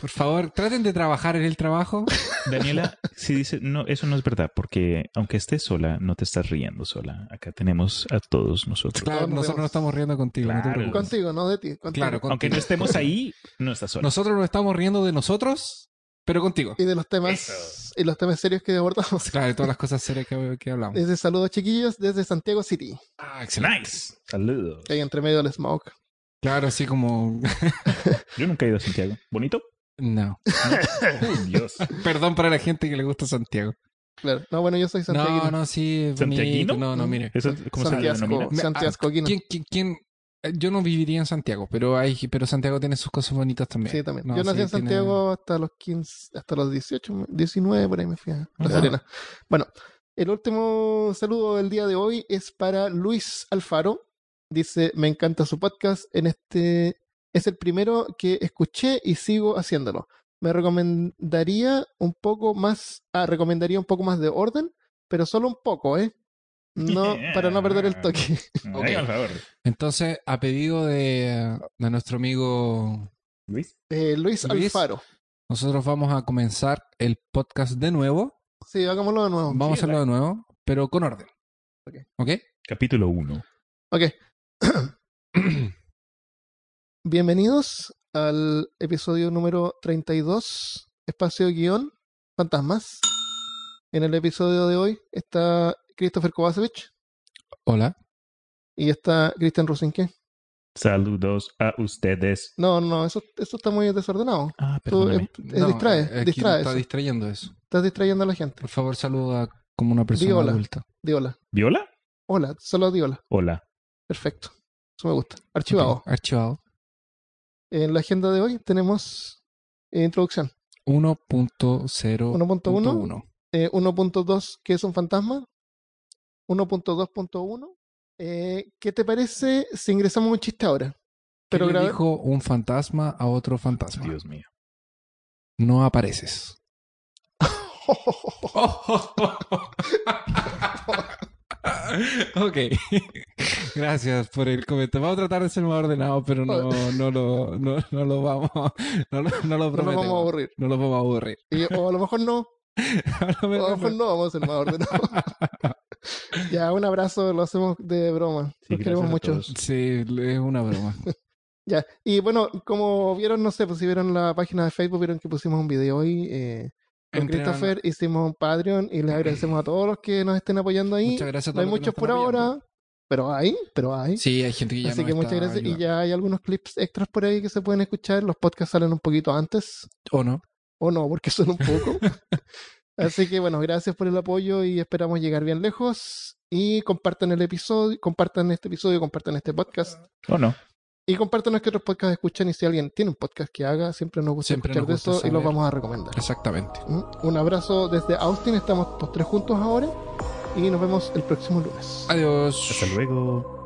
Por favor, traten de trabajar en el trabajo. Daniela, si dice, no, eso no es verdad, porque aunque estés sola, no te estás riendo sola. Acá tenemos a todos nosotros. Claro, nosotros no estamos riendo contigo, no te Claro. preocupes. Contigo, no de ti. Contigo. Claro, contigo. Aunque no estemos ahí, no estás sola. Nosotros nos estamos riendo de nosotros, pero contigo. Y de los temas Eso. y los temas serios que abordamos. Claro, de todas las cosas serias que, que hablamos. Desde saludos chiquillos desde Santiago City. Ah, Nice. Saludos. Que hay entre medio del smoke. Claro, así como... Yo nunca he ido a Santiago. ¿Bonito? No. Oh, Dios. Perdón para la gente que le gusta Santiago. Claro. No, bueno, yo soy Santiago. No, no, sí. ¿Santiaguino? No, no, mire. Eso, ¿Cómo se Santiago. denomina? Me- Santiago. ah, ¿quién, quién, quién- Yo no viviría en Santiago, pero hay, pero Santiago tiene sus cosas bonitas también. Sí, también. No, yo nací sí, en tiene- Santiago hasta los 15, hasta los 18, 19, por ahí me fui a La Ajá. Serena. Bueno, el último saludo del día de hoy es para Luis Alfaro. Dice, me encanta su podcast. En este es el primero que escuché y sigo haciéndolo. Me recomendaría un poco más, ah, recomendaría un poco más de orden, pero solo un poco, ¿eh? No, para no perder el toque. Ay, por favor. Entonces, a pedido de, de nuestro amigo Luis. Eh, Luis, Luis. Alfaro. Nosotros vamos a comenzar el podcast de nuevo. Sí, hagámoslo de nuevo. Vamos a hacerlo de nuevo, pero con orden. Ok. ¿Ok? Capítulo 1. Ok. Bienvenidos al episodio número 32, espacio guion, fantasmas. En el episodio de hoy está Christopher Kovacevic Hola. y está Christian Rosinke. Saludos a ustedes. No, no, eso, eso está muy desordenado. Ah, Tú, perdóname. eh, eh, distrae, aquí distrae está eso. distrayendo eso. Estás distrayendo a la gente. Por favor, saluda como una persona Di hola. adulta. Di hola. ¿Viola? Hola, solo di hola. Hola. Perfecto. Eso me gusta. Archivado. Archivado. En la agenda de hoy tenemos eh, introducción. 1.0. 1.1. Eh, 1.2, que es un fantasma. 1.2.1. Eh, ¿Qué te parece si ingresamos un chiste ahora? Pero Pero le dijo un fantasma a otro fantasma. Dios mío. No apareces. ok. Gracias por el comentario. Vamos a tratar de ser más ordenados, pero no, no, lo, no, no lo vamos. No, lo- no lo no vamos a aburrir. No lo vamos a aburrir. Y- o a lo mejor no. A lo O a lo mejor mejor no. no vamos a ser más ordenados. ya, un abrazo, lo hacemos de broma. Sí, Los queremos mucho. Sí, es una broma. Ya, y bueno, como vieron, no sé, pues si vieron la página de Facebook, vieron que pusimos un video hoy eh, con Christopher, hicimos un Patreon y les agradecemos a todos los que nos estén apoyando ahí. Muchas gracias a No hay todos los que muchos por apoyando. ahora, pero hay, pero hay. Sí, hay gente que ya Así que muchas gracias. Y ayudando. ya hay algunos clips extras por ahí que se pueden escuchar. Los podcasts salen un poquito antes, ¿O no? o no, porque son un poco. Así que bueno, gracias por el apoyo y esperamos llegar bien lejos. Y compartan el episodio, compartan este episodio, compartan este podcast. ¿O no? Y compartan los que otros podcasts escuchan. Y si alguien tiene un podcast que haga, siempre nos gusta Siempre escuchar nos de eso y los vamos a recomendar. Exactamente. ¿Mm? Un abrazo desde Austin. Estamos los tres juntos ahora. Y nos vemos el próximo lunes. Adiós. Hasta luego.